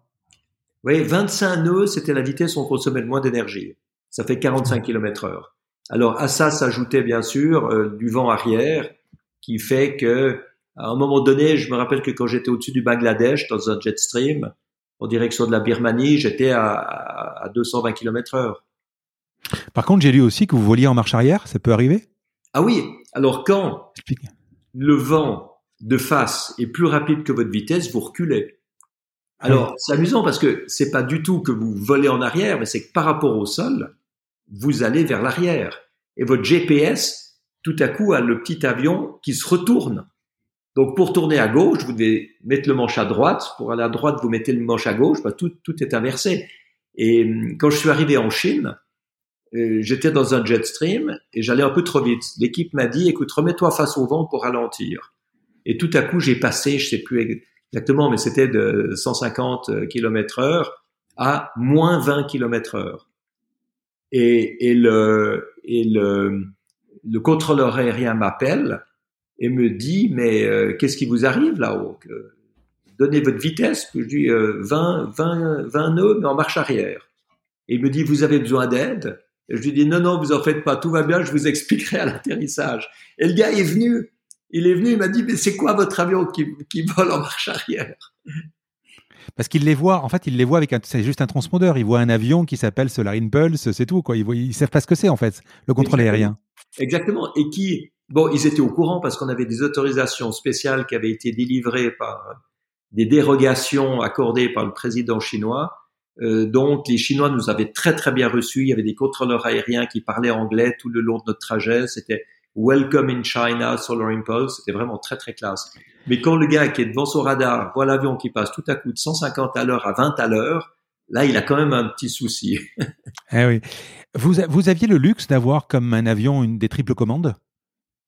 Oui, 25 nœuds, c'était la vitesse où on consommait le moins d'énergie. Ça fait 45 km heure. Alors à ça s'ajoutait bien sûr euh, du vent arrière qui fait que à un moment donné, je me rappelle que quand j'étais au-dessus du Bangladesh dans un jet stream en direction de la Birmanie, j'étais à, à 220 km heure. Par contre, j'ai lu aussi que vous voliez en marche arrière, ça peut arriver? Ah oui, alors quand le vent de face est plus rapide que votre vitesse, vous reculez. Alors, oui. c'est amusant parce que c'est pas du tout que vous volez en arrière, mais c'est que par rapport au sol, vous allez vers l'arrière. Et votre GPS, tout à coup, a le petit avion qui se retourne. Donc, pour tourner à gauche, vous devez mettre le manche à droite. Pour aller à droite, vous mettez le manche à gauche. Bah, tout, tout est inversé. Et hum, quand je suis arrivé en Chine, j'étais dans un jet stream et j'allais un peu trop vite. L'équipe m'a dit, écoute, remets-toi face au vent pour ralentir. Et tout à coup, j'ai passé, je sais plus exactement, mais c'était de 150 km heure à moins 20 km heure. Et, et, le, et le, le contrôleur aérien m'appelle et me dit, mais euh, qu'est-ce qui vous arrive là-haut? Donnez votre vitesse. Je dis euh, 20, 20, 20 nœuds, mais en marche arrière. Et il me dit, vous avez besoin d'aide? Et je lui dis non, non, vous en faites pas, tout va bien, je vous expliquerai à l'atterrissage. Et le gars est venu, il est venu, il m'a dit, mais c'est quoi votre avion qui, qui vole en marche arrière? Parce qu'il les voit, en fait, il les voit avec un, c'est juste un transpondeur. Il voit un avion qui s'appelle Solar Impulse, c'est tout, quoi. Ils, voient, ils savent pas ce que c'est, en fait, le contrôle Exactement. aérien. Exactement. Et qui, bon, ils étaient au courant parce qu'on avait des autorisations spéciales qui avaient été délivrées par des dérogations accordées par le président chinois donc les Chinois nous avaient très très bien reçus. Il y avait des contrôleurs aériens qui parlaient anglais tout le long de notre trajet. C'était Welcome in China, Solar Impulse. C'était vraiment très très classe. Mais quand le gars qui est devant son radar voit l'avion qui passe tout à coup de 150 à l'heure à 20 à l'heure, là il a quand même un petit souci. eh oui. Vous, vous aviez le luxe d'avoir comme un avion une, des triples commandes,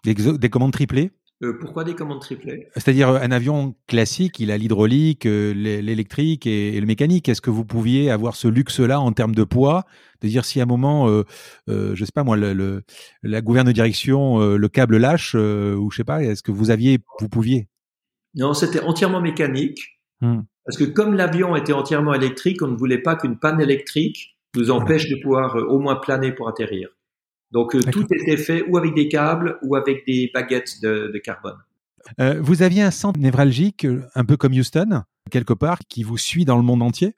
des, des commandes triplées? Euh, pourquoi des commandes triplées? C'est-à-dire un avion classique, il a l'hydraulique, euh, l'électrique et, et, le mécanique. Est-ce que vous pouviez avoir ce luxe-là en termes de poids, de dire si à un moment, euh, euh, je sais pas moi, le, le, la gouverne de direction, euh, le câble lâche ou je sais pas, est-ce que vous aviez, vous pouviez? Non, c'était entièrement mécanique. Hmm. Parce que comme l'avion était entièrement électrique, on ne voulait pas qu'une panne électrique nous empêche de pouvoir au moins planer pour atterrir. Donc euh, tout était fait ou avec des câbles ou avec des baguettes de, de, carbone. Euh, vous aviez un centre névralgique, un peu comme Houston, quelque part, qui vous suit dans le monde entier?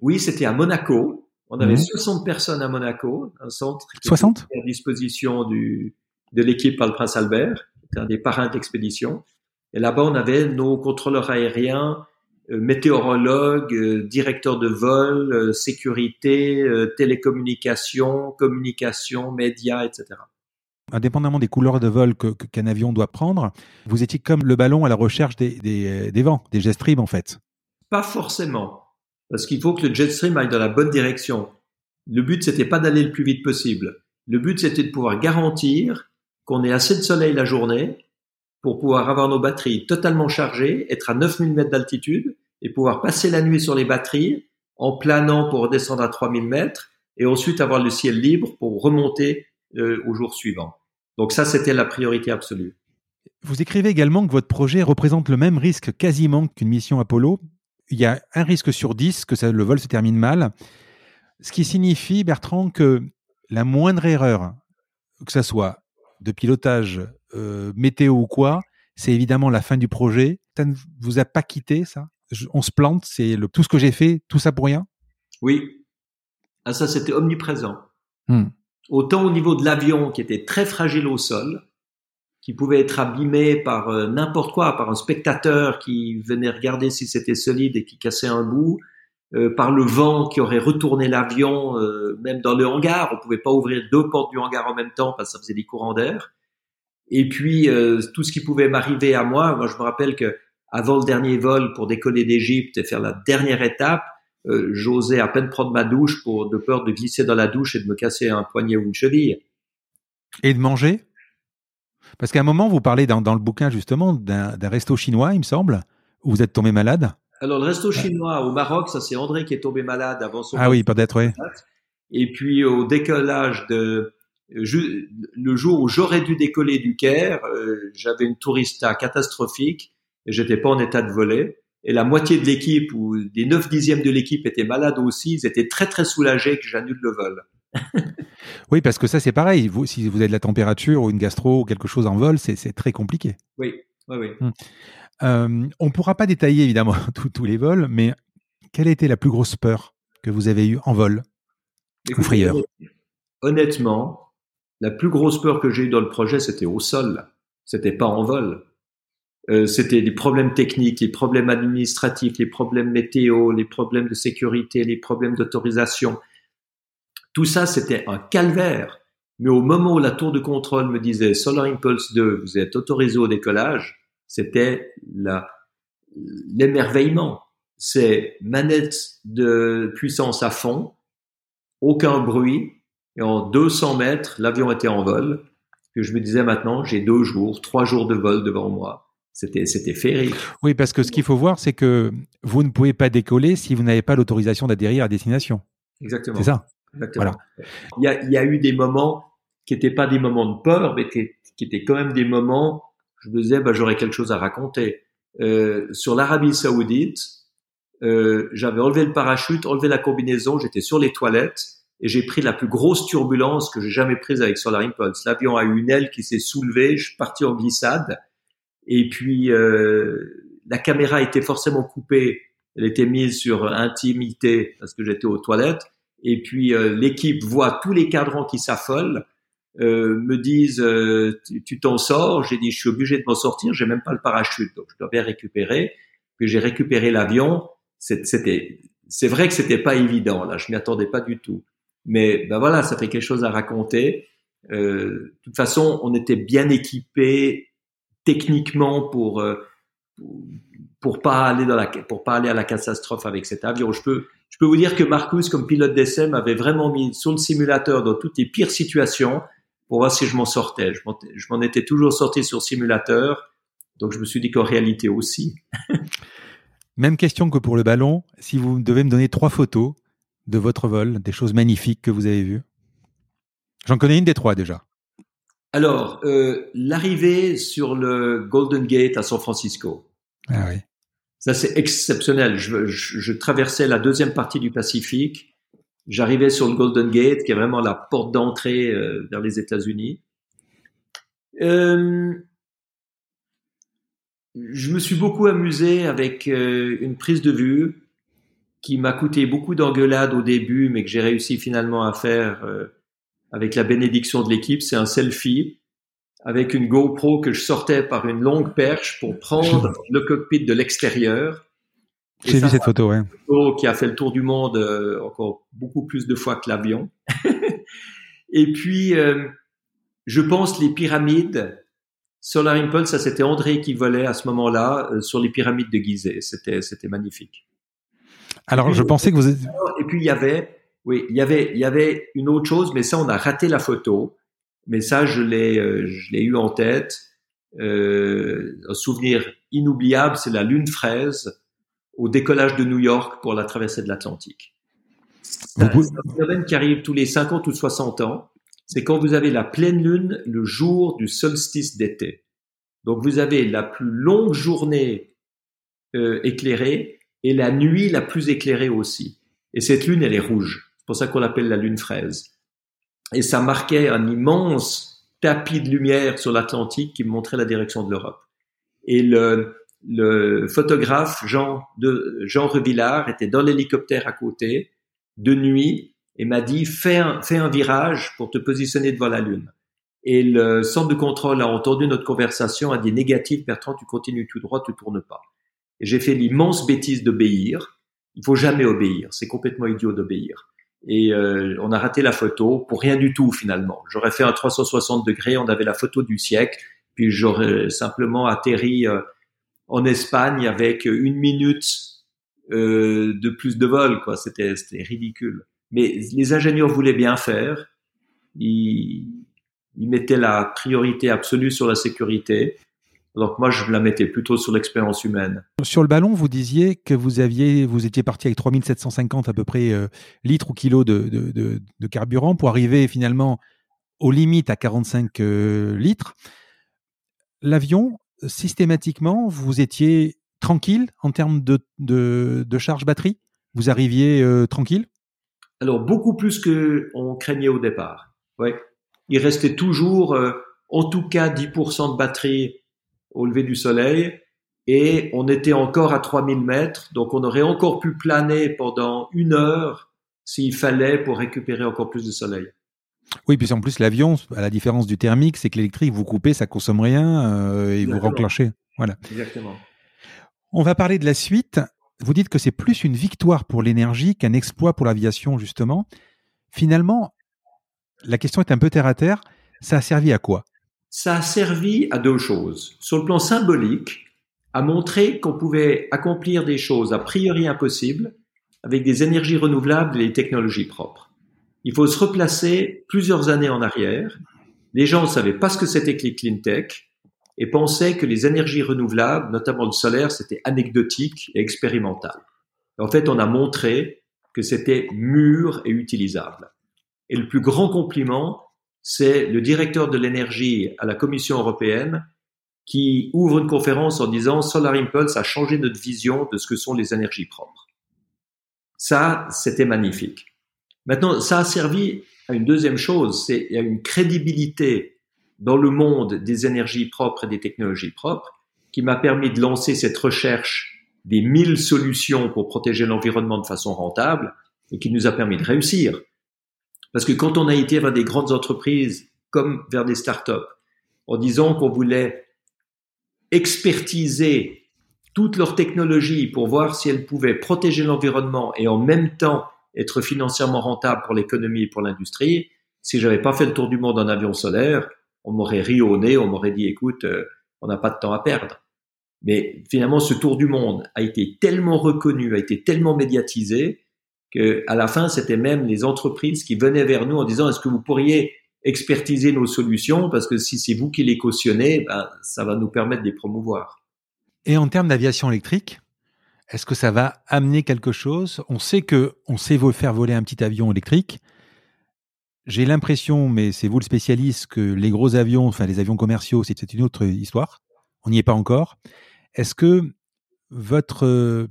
Oui, c'était à Monaco. On avait 60 mhm. personnes à Monaco, un centre qui 60 à disposition du, de l'équipe par le Prince Albert, un des parrains d'expédition. Et là-bas, on avait nos contrôleurs aériens, euh, météorologues, euh, directeurs de vol, euh, sécurité, télécommunications, communication, médias, etc. Indépendamment des couleurs de vol qu'un que, avion doit prendre, vous étiez comme le ballon à la recherche des, des, des vents, des jet streams en fait. Pas forcément, parce qu'il faut que le jet stream aille dans la bonne direction. Le but, c'était pas d'aller le plus vite possible. Le but, c'était de pouvoir garantir qu'on ait assez de soleil la journée pour pouvoir avoir nos batteries totalement chargées, être à 9000 mètres d'altitude et pouvoir passer la nuit sur les batteries en planant pour redescendre à 3000 mètres et ensuite avoir le ciel libre pour remonter euh, au jour suivant. Donc ça, c'était la priorité absolue. Vous écrivez également que votre projet représente le même risque quasiment qu'une mission Apollo. Il y a un risque sur 10 que le vol se termine mal. Ce qui signifie, Bertrand, que la moindre erreur, que ce soit de pilotage, euh, météo ou quoi, c'est évidemment la fin du projet. Ça ne vous a pas quitté, ça? On se plante, c'est tout ce que j'ai fait, tout ça pour rien? Oui. Ah, ça, c'était omniprésent. Hmm. Autant au niveau de l'avion qui était très fragile au sol, qui pouvait être abîmé par euh, n'importe quoi, par un spectateur qui venait regarder si c'était solide et qui cassait un bout, euh, par le vent qui aurait retourné l'avion, euh, même dans le hangar. On pouvait pas ouvrir deux portes du hangar en même temps parce que ça faisait des courants d'air. Et puis euh, tout ce qui pouvait m'arriver à moi. Moi, je me rappelle que avant le dernier vol pour décoller d'Égypte et faire la dernière étape, j'osais à peine prendre ma douche pour de peur de glisser dans la douche et de me casser un poignet ou une cheville. Et de manger? Parce qu'à un moment, vous parlez dans, dans le bouquin justement d'un resto chinois, il me semble, où vous êtes tombé malade? Alors, le resto chinois au Maroc, ça c'est André qui est tombé malade avant son. Ah oui, peut-être, oui. Et puis au décollage de le jour où j'aurais dû décoller du Caire, euh, j'avais une tourista catastrophique et j'étais pas en état de voler. Et la moitié de l'équipe ou des neuf dixièmes de l'équipe étaient malades aussi. Ils étaient très très soulagés que j'annule le vol. oui, parce que ça c'est pareil. Vous, si vous avez de la température ou une gastro ou quelque chose en vol, c'est très compliqué. Oui, oui, oui. Hum. Euh, on ne pourra pas détailler évidemment tous les vols, mais quelle a été la plus grosse peur que vous avez eue en vol ou frayeur? Honnêtement, la plus grosse peur que j'ai eue dans le projet, c'était au sol. C'était pas en vol. Euh, c'était des problèmes techniques, les problèmes administratifs, les problèmes météo, les problèmes de sécurité, les problèmes d'autorisation. Tout ça, c'était un calvaire. Mais au moment où la tour de contrôle me disait Solar Impulse 2, vous êtes autorisé au décollage, c'était l'émerveillement. C'est manette de puissance à fond, aucun bruit, et en 200 mètres, l'avion était en vol. Que je me disais maintenant, j'ai deux jours, trois jours de vol devant moi. C'était, c'était féerique. Oui, parce que ce qu'il faut voir, c'est que vous ne pouvez pas décoller si vous n'avez pas l'autorisation d'atterrir à destination. Exactement. C'est ça. Exactement. Il, y a, il y a eu des moments qui n'étaient pas des moments de peur, mais qui, qui étaient quand même des moments je me disais, bah, j'aurais quelque chose à raconter. Euh, sur l'Arabie Saoudite, euh, j'avais enlevé le parachute, enlevé la combinaison, j'étais sur les toilettes et j'ai pris la plus grosse turbulence que j'ai jamais prise avec Solar Impulse. L'avion a eu une aile qui s'est soulevée, je suis parti en glissade et puis euh, la caméra était forcément coupée, elle était mise sur intimité parce que j'étais aux toilettes et puis euh, l'équipe voit tous les cadrans qui s'affolent euh, me disent euh, tu t'en sors, j'ai dit je suis obligé de m'en sortir, j'ai même pas le parachute, donc je dois bien récupérer. Puis j'ai récupéré l'avion. C'était, c'est vrai que c'était pas évident là, je m'y attendais pas du tout. Mais ben voilà, ça fait quelque chose à raconter. Euh, de toute façon, on était bien équipé techniquement pour pour pas aller dans la pour pas aller à la catastrophe avec cet avion. Je peux je peux vous dire que Marcus, comme pilote d'essai, m'avait vraiment mis sur le simulateur dans toutes les pires situations pour voir si je m'en sortais. Je m'en étais toujours sorti sur simulateur, donc je me suis dit qu'en réalité aussi. Même question que pour le ballon. Si vous devez me donner trois photos de votre vol, des choses magnifiques que vous avez vues? J'en connais une des trois déjà. Alors, euh, l'arrivée sur le Golden Gate à San Francisco. Ah oui. Ça, c'est exceptionnel. Je, je, traversais la deuxième partie du Pacifique J'arrivais sur le Golden Gate, qui est vraiment la porte d'entrée euh, vers les États-Unis. Euh, je me suis beaucoup amusé avec une prise de vue qui m'a coûté beaucoup d'engueulades au début, mais que j'ai réussi finalement à faire euh, avec la bénédiction de l'équipe. C'est un selfie avec une GoPro que je sortais par une longue perche pour prendre le cockpit de l'extérieur. J'ai vu cette photo, ouais. Photo qui a fait le tour du monde euh, encore beaucoup plus de fois que l'avion. Et puis, je pense les pyramides Solar Impulse, ça c'était André qui volait à ce moment-là euh, sur les pyramides de Gizeh. C'était c'était magnifique. Alors je pensais que vous. Et puis il y avait oui, il y avait il y avait une autre chose, mais ça on a raté la photo. Mais ça je l'ai euh, je l'ai eu en tête. Euh, un souvenir inoubliable, c'est la lune fraise au décollage de New York pour la traversée de l'Atlantique. C'est un phénomène qui arrive tous les 50 ou 60 ans c'est quand vous avez la pleine lune le jour du solstice d'été. Donc vous avez la plus longue journée euh, éclairée et la nuit la plus éclairée aussi. Et cette lune, elle est rouge. C'est pour ça qu'on l'appelle la lune fraise. Et ça marquait un immense tapis de lumière sur l'Atlantique qui montrait la direction de l'Europe. Et le, le photographe Jean, de, Jean Revillard était dans l'hélicoptère à côté, de nuit, et m'a dit fais un, fais un virage pour te positionner devant la Lune. Et le centre de contrôle a entendu notre conversation, a dit négatif, Bertrand, tu continues tout droit, tu tournes pas. Et j'ai fait l'immense bêtise d'obéir. Il faut jamais obéir, c'est complètement idiot d'obéir. Et euh, on a raté la photo pour rien du tout finalement. J'aurais fait un 360 degrés, on avait la photo du siècle, puis j'aurais simplement atterri euh, en Espagne avec une minute euh, de plus de vol, quoi. C'était ridicule. Mais les ingénieurs voulaient bien faire. Ils, ils mettaient la priorité absolue sur la sécurité. Donc moi, je la mettais plutôt sur l'expérience humaine. Sur le ballon, vous disiez que vous aviez, vous étiez parti avec 3750 à peu près euh, litres ou kilos de, de, de, de, carburant pour arriver finalement aux limites à 45 euh, litres. L'avion, systématiquement, vous étiez tranquille en termes de, charge batterie? Vous arriviez euh, tranquille? Alors beaucoup plus que on craignait au départ. Ouais. Il restait toujours, en tout cas, 10% de batterie au lever du soleil, et on était encore à 3000 mètres, donc on aurait encore pu planer pendant une heure s'il fallait pour récupérer encore plus de soleil. Oui, puis en plus l'avion, à la différence du thermique, c'est que l'électrique, vous coupez, ça consomme rien euh, et vous renclenchez. Voilà. Exactement. On va parler de la suite vous dites que c'est plus une victoire pour l'énergie qu'un exploit pour l'aviation, justement. Finalement, la question est un peu terre à terre. Ça a servi à quoi? Ça a servi à deux choses. Sur le plan symbolique, à montrer qu'on pouvait accomplir des choses a priori impossibles avec des énergies renouvelables et des technologies propres. Il faut se replacer plusieurs années en arrière. Les gens ne savaient pas ce que c'était que les clean tech et pensaient que les énergies renouvelables, notamment le solaire, c'était anecdotique et expérimental. En fait, on a montré que c'était mûr et utilisable. Et le plus grand compliment, c'est le directeur de l'énergie à la Commission européenne qui ouvre une conférence en disant Solar Impulse a changé notre vision de ce que sont les énergies propres. Ça, c'était magnifique. Maintenant, ça a servi à une deuxième chose, c'est à une crédibilité dans le monde des énergies propres et des technologies propres qui m'a permis de lancer cette recherche des mille solutions pour protéger l'environnement de façon rentable et qui nous a permis de réussir. Parce que quand on a été vers des grandes entreprises comme vers des startups, en disant qu'on voulait expertiser toutes leurs technologies pour voir si elles pouvaient protéger l'environnement et en même temps être financièrement rentables pour l'économie et pour l'industrie, si j'avais pas fait le tour du monde en avion solaire, on m'aurait ri au nez, on m'aurait dit, écoute, euh, on n'a pas de temps à perdre. Mais finalement, ce tour du monde a été tellement reconnu, a été tellement médiatisé que à la fin, c'était même les entreprises qui venaient vers nous en disant, est-ce que vous pourriez expertiser nos solutions? Parce que si c'est vous qui les cautionnez, ben, ça va nous permettre de les promouvoir. Et en termes d'aviation électrique, est-ce que ça va amener quelque chose? On sait que on sait faire voler un petit avion électrique. J'ai l'impression, mais c'est vous le spécialiste, que les gros avions, enfin les avions commerciaux, c'est une autre histoire. On n'y est pas encore. Est-ce que votre,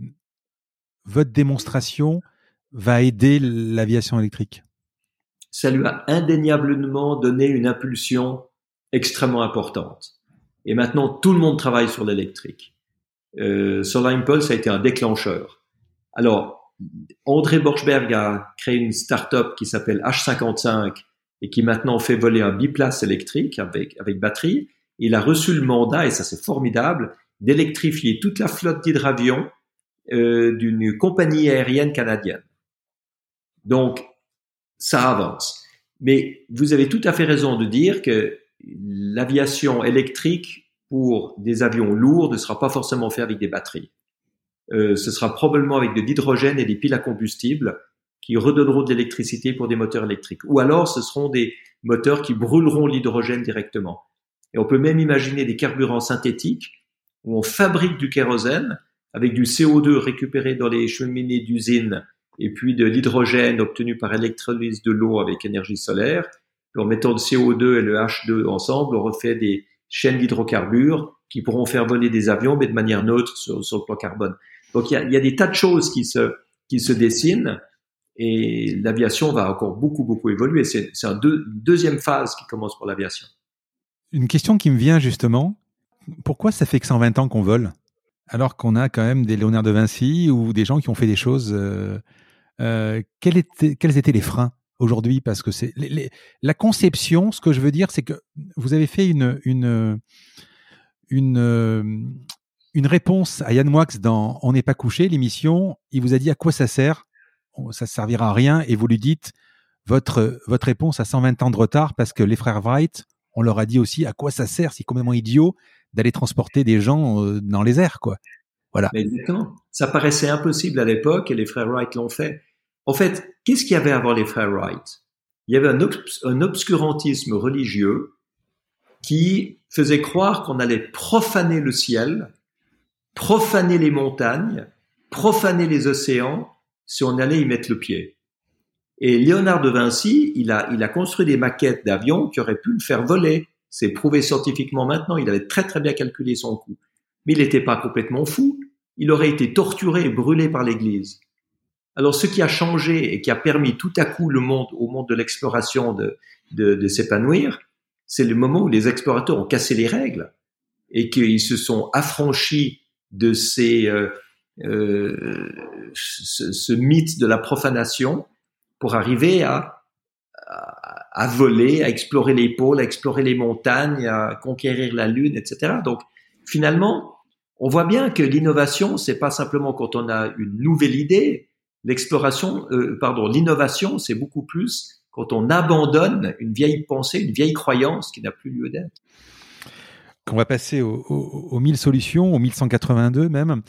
votre démonstration va aider l'aviation électrique Ça lui a indéniablement donné une impulsion extrêmement importante. Et maintenant, tout le monde travaille sur l'électrique. Euh, Solar Impulse a été un déclencheur. Alors, André Borchberg a créé une start-up qui s'appelle H55 et qui maintenant fait voler un biplace électrique avec, avec batterie. Il a reçu le mandat, et ça c'est formidable, d'électrifier toute la flotte d'hydravions euh, d'une compagnie aérienne canadienne. Donc, ça avance. Mais vous avez tout à fait raison de dire que l'aviation électrique pour des avions lourds ne sera pas forcément fait avec des batteries. Euh, ce sera probablement avec de l'hydrogène et des piles à combustible qui redonneront de l'électricité pour des moteurs électriques. Ou alors ce seront des moteurs qui brûleront l'hydrogène directement. Et on peut même imaginer des carburants synthétiques où on fabrique du kérosène avec du CO2 récupéré dans les cheminées d'usine et puis de l'hydrogène obtenu par électrolyse de l'eau avec énergie solaire. en mettant le CO2 et le H2 ensemble, on refait des chaînes d'hydrocarbures qui pourront faire voler des avions, mais de manière neutre sur, le plan carbone. Donc il y a, des tas de choses qui se, qui se dessinent et l'aviation va encore beaucoup, beaucoup évoluer. C'est une deuxième phase qui commence pour l'aviation. Une question qui me vient justement, pourquoi ça fait que 120 ans qu'on vole alors qu'on a quand même des Léonard de Vinci ou des gens qui ont fait des choses euh, euh, quels, étaient, les freins aujourd'hui? Parce que c'est la conception. Ce que je veux dire, c'est que vous avez fait une une une, une réponse à Yann Moix dans On n'est pas couché, l'émission. Il vous a dit à quoi ça sert? Ça servira à rien, et vous lui dites votre votre réponse à 120 ans de retard parce que les frères Wright, on leur a dit aussi à quoi ça sert. C'est complètement idiot d'aller transporter des gens euh, dans les airs, quoi. Voilà. Mais. Ça paraissait impossible à l'époque et les frères Wright l'ont fait. En fait, qu'est-ce qu'il y avait avant les frères Wright? Il y avait un, obscurantisme religieux qui faisait croire qu'on allait profaner le ciel, profaner les montagnes, profaner les océans si on allait y mettre le pied. Et Léonard de Vinci, il a, a construit des maquettes d'avions qui auraient pu le faire voler. C'est prouvé scientifiquement maintenant. Il avait très très bien calculé son coût. Mais il n'était pas complètement fou. Il aurait été torturé et brûlé par l'Église. Alors, ce qui a changé et qui a permis tout à coup le monde, au monde de l'exploration de, de, s'épanouir, c'est le moment où les explorateurs ont cassé les règles et qu'ils se sont affranchis de ces, euh, euh, ce, mythe de la profanation pour arriver à, à, voler, à explorer les pôles, à explorer les montagnes, à conquérir la lune, etc. Donc, finalement, on voit bien que l'innovation, c'est pas simplement quand on a une nouvelle idée, L'exploration, euh, pardon, l'innovation, c'est beaucoup plus quand on abandonne une vieille pensée, une vieille croyance qui n'a plus lieu d'être. On va passer aux 1000 solutions, aux 1182 même.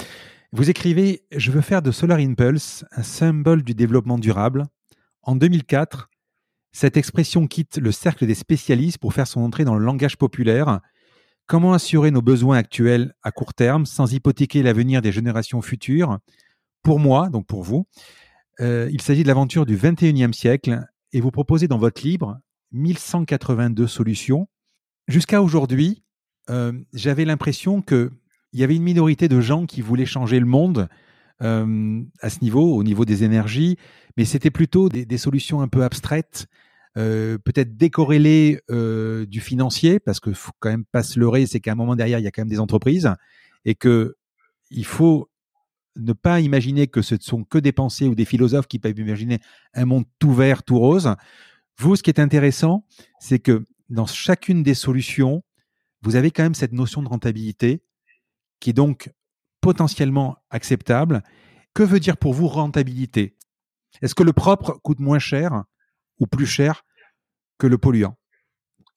Vous écrivez Je veux faire de Solar Impulse un symbole du développement durable. En 2004, cette expression quitte le cercle des spécialistes pour faire son entrée dans le langage populaire. Comment assurer nos besoins actuels à court terme sans hypothéquer l'avenir des générations futures? Pour moi, donc pour vous, euh, il s'agit de l'aventure du 21e siècle et vous proposez dans votre livre 1182 solutions. Jusqu'à aujourd'hui, euh, j'avais l'impression qu'il y avait une minorité de gens qui voulaient changer le monde euh, à ce niveau, au niveau des énergies, mais c'était plutôt des, solutions un peu abstraites, peut-être décorrélées du financier, parce qu'il faut quand même pas se leurrer, c'est qu'à un moment derrière, il y a quand même des entreprises, et que il faut ne pas imaginer que ce ne sont que des pensées ou des philosophes qui peuvent imaginer un monde tout vert, tout rose. Vous, ce qui est intéressant, c'est que dans chacune des solutions, vous avez quand même cette notion de rentabilité qui est donc potentiellement acceptable. Que veut dire pour vous rentabilité? Est-ce que le propre coûte moins cher ou plus cher que le polluant?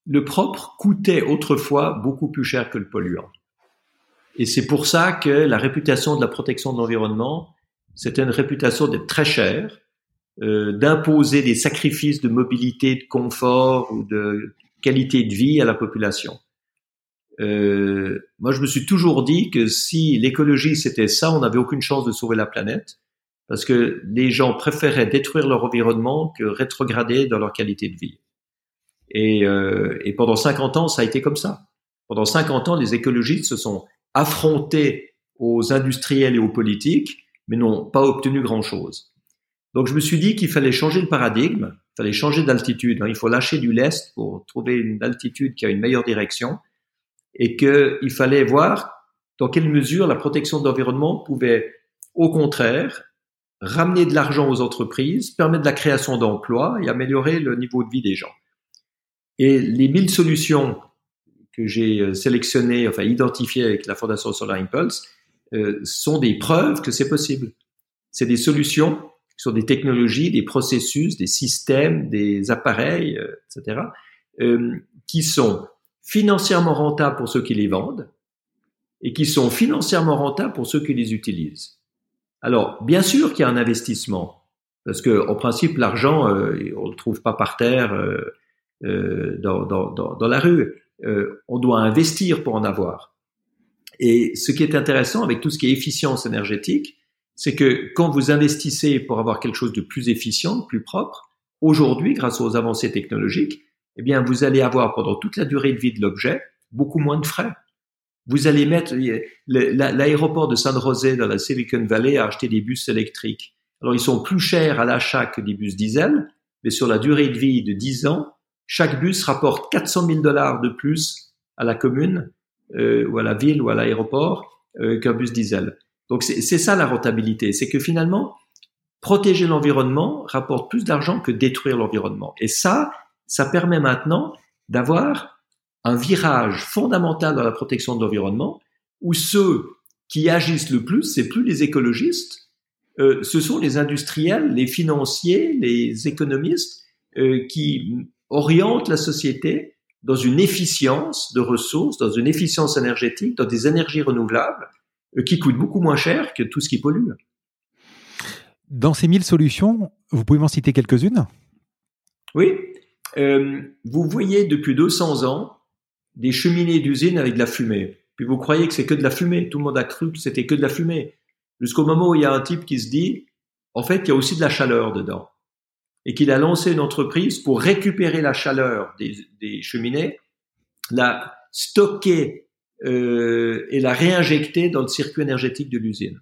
Le propre coûtait autrefois beaucoup plus cher que le polluant. Et c'est pour ça que la réputation de la protection de l'environnement, c'était une réputation d'être très cher, euh, d'imposer des sacrifices de mobilité, de confort ou de qualité de vie à la population. Euh, moi, je me suis toujours dit que si l'écologie c'était ça, on n'avait aucune chance de sauver la planète, parce que les gens préféraient détruire leur environnement que rétrograder dans leur qualité de vie. Et, euh, et pendant 50 ans, ça a été comme ça. Pendant 50 ans, les écologistes se sont affrontés aux industriels et aux politiques, mais n'ont pas obtenu grand-chose. Donc je me suis dit qu'il fallait changer le paradigme, il fallait changer d'altitude. Hein. Il faut lâcher du lest pour trouver une altitude qui a une meilleure direction. et qu'il fallait voir dans quelle mesure la protection de l'environnement pouvait, au contraire, ramener de l'argent aux entreprises, permettre la création d'emplois et améliorer le niveau de vie des gens. Et les mille solutions que j'ai euh, sélectionnées, enfin identifiées avec la Fondation Solar Impulse, euh, sont des preuves que c'est possible. C'est des solutions qui sont des technologies, des processus, des systèmes, des appareils, euh, etc., qui sont financièrement rentables pour ceux qui les vendent et qui sont financièrement rentables pour ceux qui les utilisent. Alors, bien sûr qu'il y a un investissement, parce que en principe, l'argent, on le trouve pas par terre dans, dans, dans, dans, la rue. Euh, on doit investir pour en avoir. Et ce qui est intéressant avec tout ce qui est efficience énergétique, c'est que quand vous investissez pour avoir quelque chose de plus efficient, de plus propre, aujourd'hui, grâce aux avancées technologiques, eh bien, vous allez avoir pendant toute la durée de vie de l'objet beaucoup moins de frais. Vous allez mettre l'aéroport de San José dans la Silicon Valley a acheté des bus électriques. Alors, ils sont plus chers à l'achat que des bus diesel, mais sur la durée de vie de 10 ans, chaque bus rapporte 400 000 dollars de plus à la commune euh, ou à la ville ou à l'aéroport euh, qu'un bus diesel. Donc, c'est ça la rentabilité. C'est que finalement, protéger l'environnement rapporte plus d'argent que détruire l'environnement. Et ça, ça permet maintenant d'avoir un virage fondamental dans la protection de l'environnement où ceux qui agissent le plus, c'est plus les écologistes, euh, ce sont les industriels, les financiers, les économistes qui orientent la société dans une efficience de ressources, dans une efficience énergétique, dans des énergies renouvelables euh, qui coûtent beaucoup moins cher que tout ce qui pollue. Dans ces mille solutions, vous pouvez m'en citer quelques-unes? Oui. Euh, vous voyez depuis 200 ans des cheminées d'usines avec de la fumée. Puis vous croyez que c'est que de la fumée. Tout le monde a cru que c'était que de la fumée. Jusqu'au moment où il y a un type qui se dit, en fait, il y a aussi de la chaleur dedans. Et qu'il a lancé une entreprise pour récupérer la chaleur des, cheminées, la stocker euh, et la réinjecter dans le circuit énergétique de l'usine.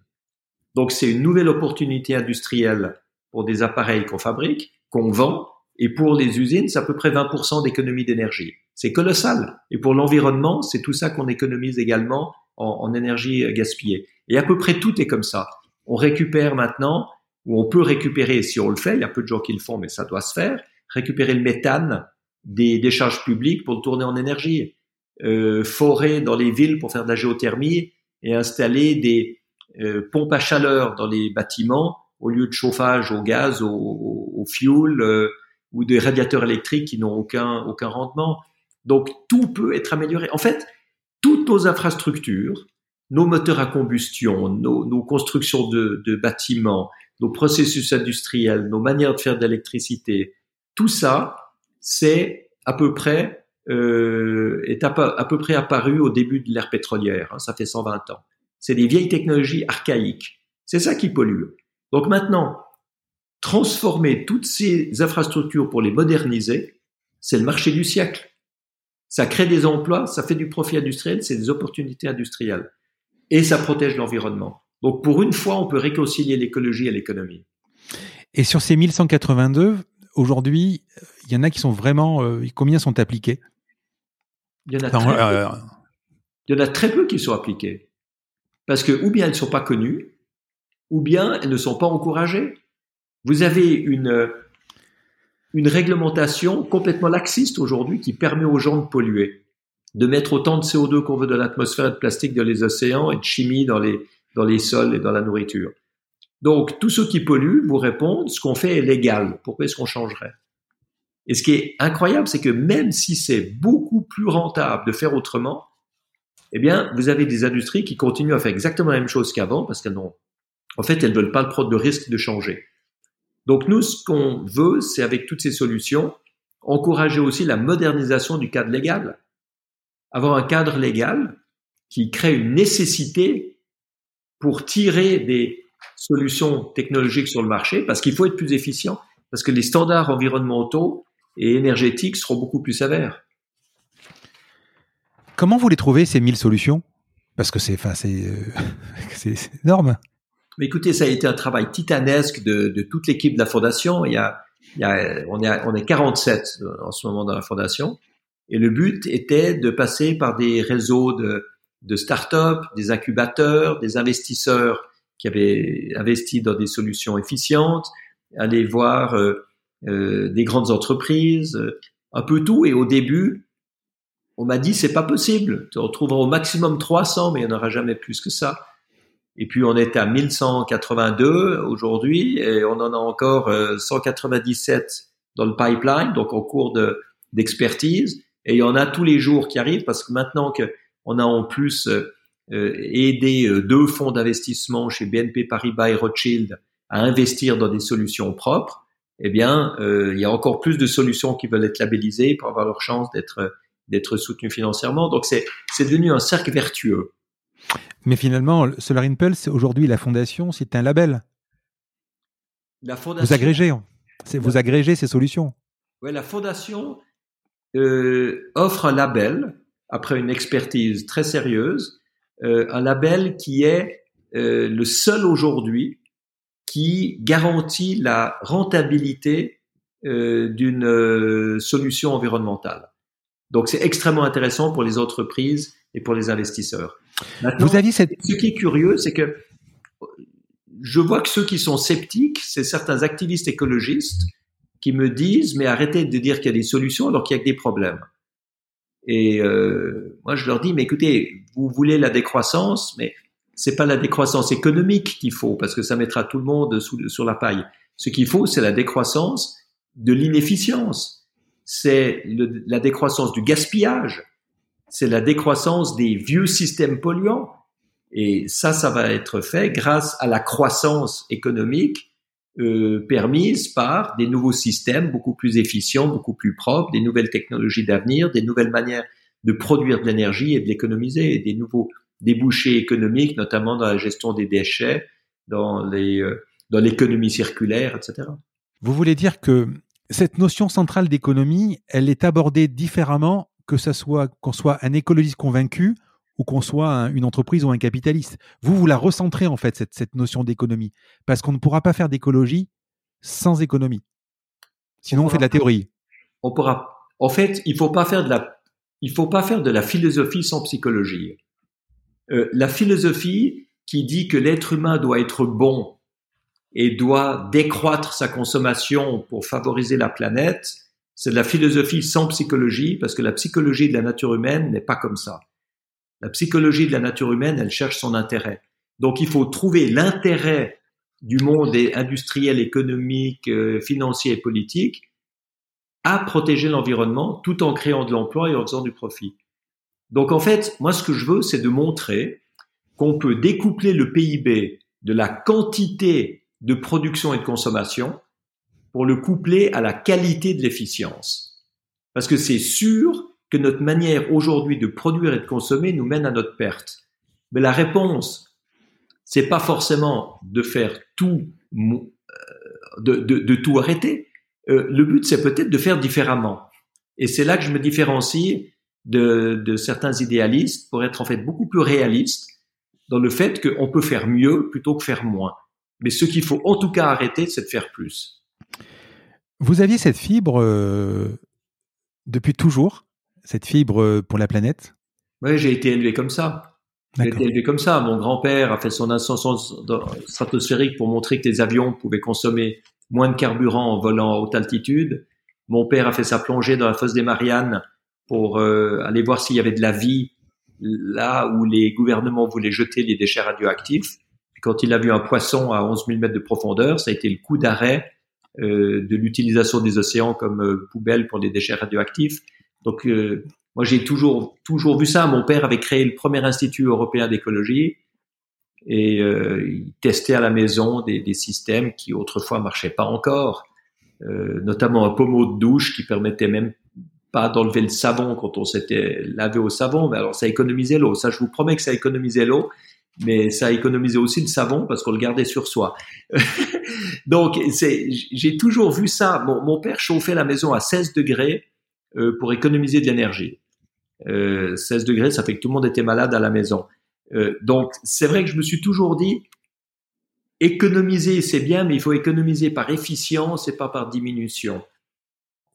Donc c'est une nouvelle opportunité industrielle pour des appareils qu'on fabrique, qu'on vend, et pour les usines, c'est à peu près 20% d'économie d'énergie. C'est colossal. Et pour l'environnement, c'est tout ça qu'on économise également en, énergie gaspillée. Et à peu près tout est comme ça. On récupère maintenant, ou on peut récupérer, si on le fait, il y a peu de gens qui le font, mais ça doit se faire, récupérer le méthane des décharges publiques pour le tourner en énergie. Euh, forer dans les villes pour faire de la géothermie et installer des euh, pompes à chaleur dans les bâtiments au lieu de chauffage au gaz, au, au, fuel, euh, ou des radiateurs électriques qui n'ont aucun, aucun rendement. Donc tout peut être amélioré. En fait, toutes nos infrastructures, nos moteurs à combustion, nos, nos constructions de, de, bâtiments, nos processus industriels, nos manières de faire de l'électricité, tout ça, c'est à peu près euh, est à, peu près apparu au début de l'ère pétrolière. Hein, ça fait 120 ans. C'est des vieilles technologies archaïques. C'est ça qui pollue. Donc maintenant, transformer toutes ces infrastructures pour les moderniser, c'est le marché du siècle. Ça crée des emplois, ça fait du profit industriel, c'est des opportunités industrielles. Et ça protège l'environnement. Donc pour une fois, on peut réconcilier l'écologie et l'économie. Et sur ces 1182, aujourd'hui, il y en a qui sont vraiment... Euh, combien sont appliqués? Il y, en a très peu. Euh, il y en a très peu qui sont appliqués. Parce que ou bien elles ne sont pas connues, ou bien elles ne sont pas encouragées. Vous avez une, une réglementation complètement laxiste aujourd'hui qui permet aux gens de polluer, de mettre autant de CO2 qu'on veut dans l'atmosphère de plastique dans les océans et de chimie dans les, dans les sols et dans la nourriture. Donc, tous ceux qui polluent vous répondent, ce qu'on fait est légal. Pourquoi est-ce qu'on changerait? Et ce qui est incroyable, c'est que même si c'est beaucoup plus rentable de faire autrement, eh bien, vous avez des industries qui continuent à faire exactement la même chose qu'avant parce qu'elles n'ont, en fait, elles veulent pas prendre le risque de changer. Donc nous, ce qu'on veut, c'est avec toutes ces solutions, encourager aussi la modernisation du cadre légal. Avoir un cadre légal qui crée une nécessité pour tirer des solutions technologiques sur le marché, parce qu'il faut être plus efficient, parce que les standards environnementaux et énergétiques seront beaucoup plus sévères. Comment vous les trouvez, ces 1000 solutions? Parce que c'est euh, énorme. Mais écoutez, ça a été un travail titanesque de, de toute l'équipe de la fondation. Il y a, il y a, on, est on est 47 en ce moment dans la fondation. Et le but était de passer par des réseaux de, de start-up, des incubateurs, des investisseurs qui avaient investi dans des solutions efficientes, aller voir euh, euh, des grandes entreprises, euh, un peu tout. Et au début, on m'a dit c'est pas possible. Tu retrouveras au maximum 300, mais il n'y en aura jamais plus que ça. Et puis on est à 1182 aujourd'hui et on en a encore 197 dans le pipeline, donc en cours de d'expertise. Et il y en a tous les jours qui arrivent parce que maintenant que on a en plus euh, euh, aidé euh, deux fonds d'investissement chez BNP Paribas et Rothschild à investir dans des solutions propres, eh bien, il y a encore plus de solutions qui veulent être labellisées pour avoir leur chance d'être d'être soutenues financièrement. Donc c'est c'est devenu un cercle vertueux. Mais finalement, Solar Impulse, aujourd'hui, la fondation, c'est un label. La fondation. Vous agrégez, vous agrégez ces solutions. Oui, la fondation euh, offre un label après une expertise très sérieuse, euh, un label qui est euh, le seul aujourd'hui qui garantit la rentabilité euh, d'une solution environnementale. Donc c'est extrêmement intéressant pour les entreprises et pour les investisseurs. Vous aviez cette... Ce qui est curieux, c'est que je vois que ceux qui sont sceptiques, c'est certains activistes écologistes qui me disent mais arrêtez de dire qu'il y a des solutions alors qu'il y a que des problèmes. Et euh, moi je leur dis mais écoutez, vous voulez la décroissance, mais c'est pas la décroissance économique qu'il faut parce que ça mettra tout le monde sur la paille. Ce qu'il faut, c'est la décroissance de l'inefficience, c'est la décroissance du gaspillage, c'est la décroissance des vieux systèmes polluants. Et ça, ça va être fait grâce à la croissance économique euh, permise par des nouveaux systèmes beaucoup plus efficients, beaucoup plus propres, des nouvelles technologies d'avenir, des nouvelles manières de produire de l'énergie et de l'économiser, des nouveaux débouchés économiques, notamment dans la gestion des déchets, dans euh, dans l'économie circulaire, etc. Vous voulez dire que cette notion centrale d'économie, elle est abordée différemment que ça soit qu'on soit un écologiste convaincu ou qu'on soit une entreprise ou un capitaliste. Vous, vous la recentrez en fait, cette, cette notion d'économie. Parce qu'on ne pourra pas faire d'écologie sans économie. Sinon, on, fait de la théorie. On pourra. En fait, il faut pas faire de la, il faut pas faire de la philosophie sans psychologie. Euh, la philosophie qui dit que l'être humain doit être bon et doit décroître sa consommation pour favoriser la planète, c'est de la philosophie sans psychologie parce que la psychologie de la nature humaine n'est pas comme ça. La psychologie de la nature humaine, elle cherche son intérêt. Donc il faut trouver l'intérêt du monde industriel, économique, euh, financier et politique à protéger l'environnement tout en créant de l'emploi et en faisant du profit. Donc en fait, moi ce que je veux, c'est de montrer qu'on peut découpler le PIB de la quantité de production et de consommation pour le coupler à la qualité de l'efficience. Parce que c'est sûr que notre manière aujourd'hui de produire et de consommer nous mène à notre perte. Mais la réponse, c'est pas forcément de faire tout, euh, de, tout arrêter. Euh, le but, c'est peut-être de faire différemment. Et c'est là que je me différencie de, de, certains idéalistes pour être en fait beaucoup plus réaliste dans le fait qu'on peut faire mieux plutôt que faire moins. Mais ce qu'il faut en tout cas arrêter, c'est de faire plus. Vous aviez cette fibre euh, depuis toujours cette fibre euh, pour la planète? Oui, j'ai été élevé comme ça. J'ai été élevé comme ça. Mon grand-père a fait son ascension stratosphérique pour montrer que les avions pouvaient consommer moins de carburant en volant à haute altitude. Mon père a fait sa plongée dans la fosse des Mariannes pour euh, aller voir s'il y avait de la vie là où les gouvernements voulaient jeter les déchets radioactifs. Quand il a vu un poisson à 11 000 mètres de profondeur, ça a été le coup d'arrêt euh, de l'utilisation des océans comme poubelle pour les déchets radioactifs. Donc, euh, moi, j'ai toujours, toujours vu ça. Mon père avait créé le premier institut européen d'écologie et euh, il testait à la maison des, des, systèmes qui autrefois marchaient pas encore, euh, notamment un pommeau de douche qui permettait même pas d'enlever le savon quand on s'était lavé au savon. Mais alors, ça économisait l'eau. Ça, je vous promets que ça économisait l'eau mais ça économisait aussi le savon parce qu'on le gardait sur soi. Donc, j'ai toujours vu ça. Mon, mon, père chauffait la maison à 16 degrés euh, pour économiser de l'énergie. Euh, 16 degrés, ça fait que tout le monde était malade à la maison. Euh, donc c'est vrai que je me suis toujours dit, économiser c'est bien, mais il faut économiser par efficience et pas par diminution.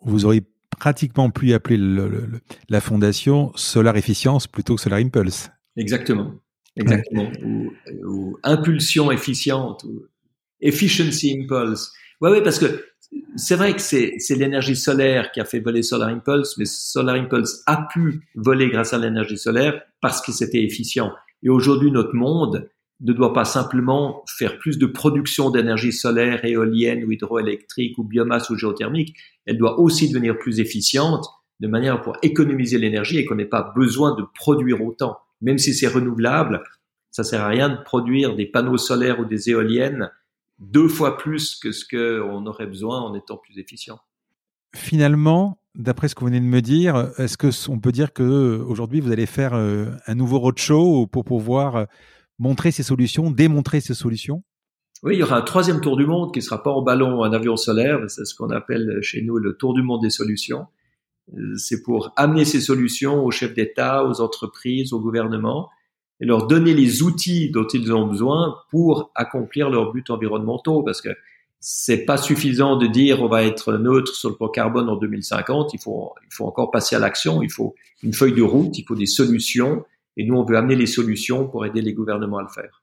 Vous auriez pratiquement plus appeler la fondation Solar Efficience plutôt que Solar Impulse. Exactement. Exactement. Ou, impulsion efficiente, ou efficiency impulse. Oui, oui, parce que c'est vrai que c'est l'énergie solaire qui a fait voler Solar Impulse, mais Solar Impulse a pu voler grâce à l'énergie solaire parce que c'était efficient. Et aujourd'hui, notre monde ne doit pas simplement faire plus de production d'énergie solaire, éolienne ou hydroélectrique ou biomasse ou géothermique, elle doit aussi devenir plus efficiente de manière pour économiser l'énergie et qu'on n'ait pas besoin de produire autant. Même si c'est renouvelable, ça sert à rien de produire des panneaux solaires ou des éoliennes deux fois plus que ce qu'on aurait besoin en étant plus efficient. Finalement, d'après ce que vous venez de me dire, est-ce que on peut dire que aujourd'hui vous allez faire euh, un nouveau roadshow pour pouvoir euh, montrer ces solutions, démontrer ces solutions? Oui, il y aura un troisième tour du monde qui sera pas en ballon ou en avion solaire, c'est ce qu'on appelle chez nous le tour du monde des solutions. Euh, c'est pour amener ces solutions aux chefs d'État, aux entreprises, au gouvernement et leur donner les outils dont ils ont besoin pour accomplir leurs buts environnementaux parce que c'est pas suffisant de dire on va être neutre sur le plan carbone en 2050, il faut il faut encore passer à l'action, il faut une feuille de route, il faut des solutions et nous on veut amener les solutions pour aider les gouvernements à le faire.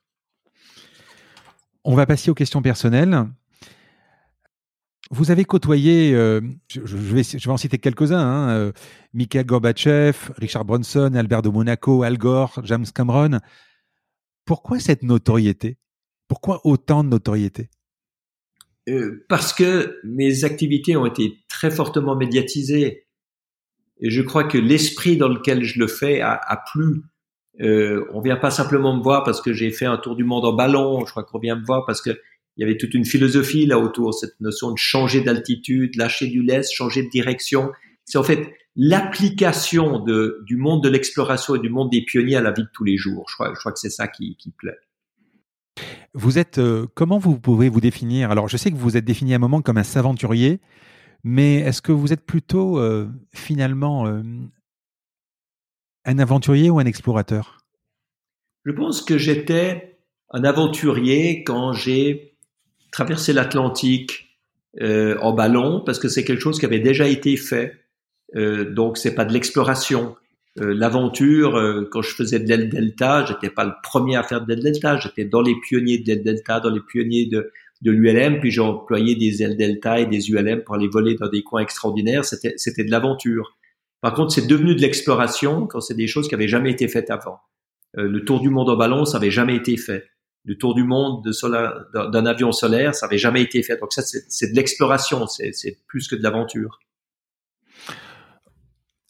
On va passer aux questions personnelles. Vous avez côtoyé, euh, je, vais, je, vais, en citer quelques-uns, hein, euh, Mikhail Gorbatchev, Richard Branson, Albert de Monaco, Al Gore, James Cameron. Pourquoi cette notoriété? Pourquoi autant de notoriété? Euh, Parce que mes activités ont été très fortement médiatisées. Et je crois que l'esprit dans lequel je le fais a, a plu. On vient pas simplement me voir parce que j'ai fait un tour du monde en ballon. Je crois qu'on vient me voir parce que il y avait toute une philosophie là autour, cette notion de changer d'altitude, lâcher du lest, changer de direction. C'est en fait l'application de, du monde de l'exploration et du monde des pionniers à la vie de tous les jours. Je crois, je crois que c'est ça qui, qui plaît. Vous êtes, euh, comment vous pouvez vous définir? Alors, je sais que vous vous êtes défini à un moment comme un saventurier, mais est-ce que vous êtes plutôt euh, finalement euh, un aventurier ou un explorateur? Je pense que j'étais un aventurier quand j'ai traverser l'Atlantique euh, en ballon parce que c'est quelque chose qui avait déjà été fait. Euh, donc c'est pas de l'exploration. Euh, l'aventure, euh, quand je faisais de l'aile delta, j'étais pas le premier à faire de l'aile delta. J'étais dans les pionniers de l'aile delta, dans les pionniers de, de l'ULM, puis j'ai employé des ailes delta et des ULM pour aller voler dans des coins extraordinaires. C'était c'était de l'aventure. Par contre, c'est devenu de l'exploration quand c'est des choses qui avaient jamais été faites avant. Euh, le tour du monde en ballon, ça avait jamais été fait le tour du monde d'un avion solaire, ça n'avait jamais été fait. Donc ça, c'est de l'exploration, c'est plus que de l'aventure.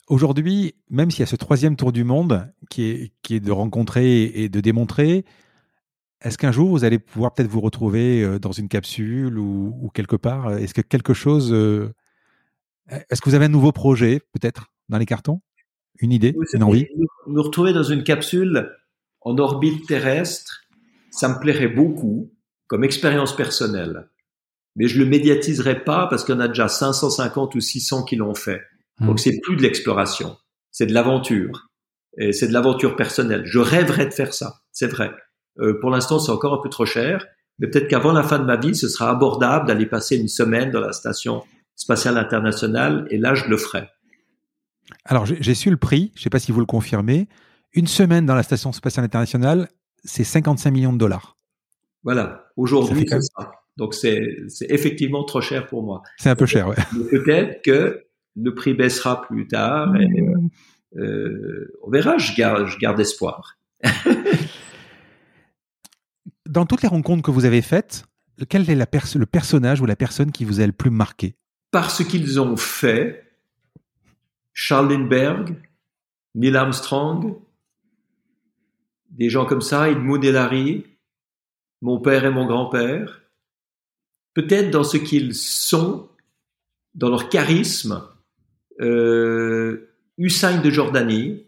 Aujourd'hui, même s'il y a ce troisième tour du monde qui est, qui est de rencontrer et de démontrer, est-ce qu'un jour vous allez pouvoir peut-être vous retrouver euh, dans une capsule ou, quelque part? Est-ce que quelque chose... Euh, est-ce que vous avez un nouveau projet peut-être dans les cartons? Une idée? Une envie? Nous retrouver dans une capsule en orbite terrestre ça me plairait beaucoup comme expérience personnelle. Mais je le médiatiserai pas parce qu'on a déjà 550 ou 600 qui l'ont fait. Hmm. Donc c'est plus de l'exploration, c'est de l'aventure. Et c'est de l'aventure personnelle. Je rêverais de faire ça, c'est vrai. Euh, pour l'instant, c'est encore un peu trop cher, mais peut-être qu'avant la fin de ma vie, ce sera abordable d'aller passer une semaine dans la station spatiale internationale, et là, je le ferai. Alors, j'ai su le prix, je ne sais pas si vous le confirmez. Une semaine dans la station spatiale internationale, c'est 55 millions de dollars. Voilà, aujourd'hui, c'est ça. Donc, c'est effectivement trop cher pour moi. C'est un peu cher, ouais. Peut-être que le prix baissera plus tard. Mmh. Euh, on verra, je garde, je garde espoir. Dans toutes les rencontres que vous avez faites, quel est la le personnage ou la personne qui vous a le plus marqué? Par ce qu'ils ont fait, Charles Lindbergh, Neil Armstrong, des gens comme ça, Edmund Hillary, mon père et mon grand-père, peut-être dans ce qu'ils sont, dans leur charisme, euh, Hussein de Jordanie,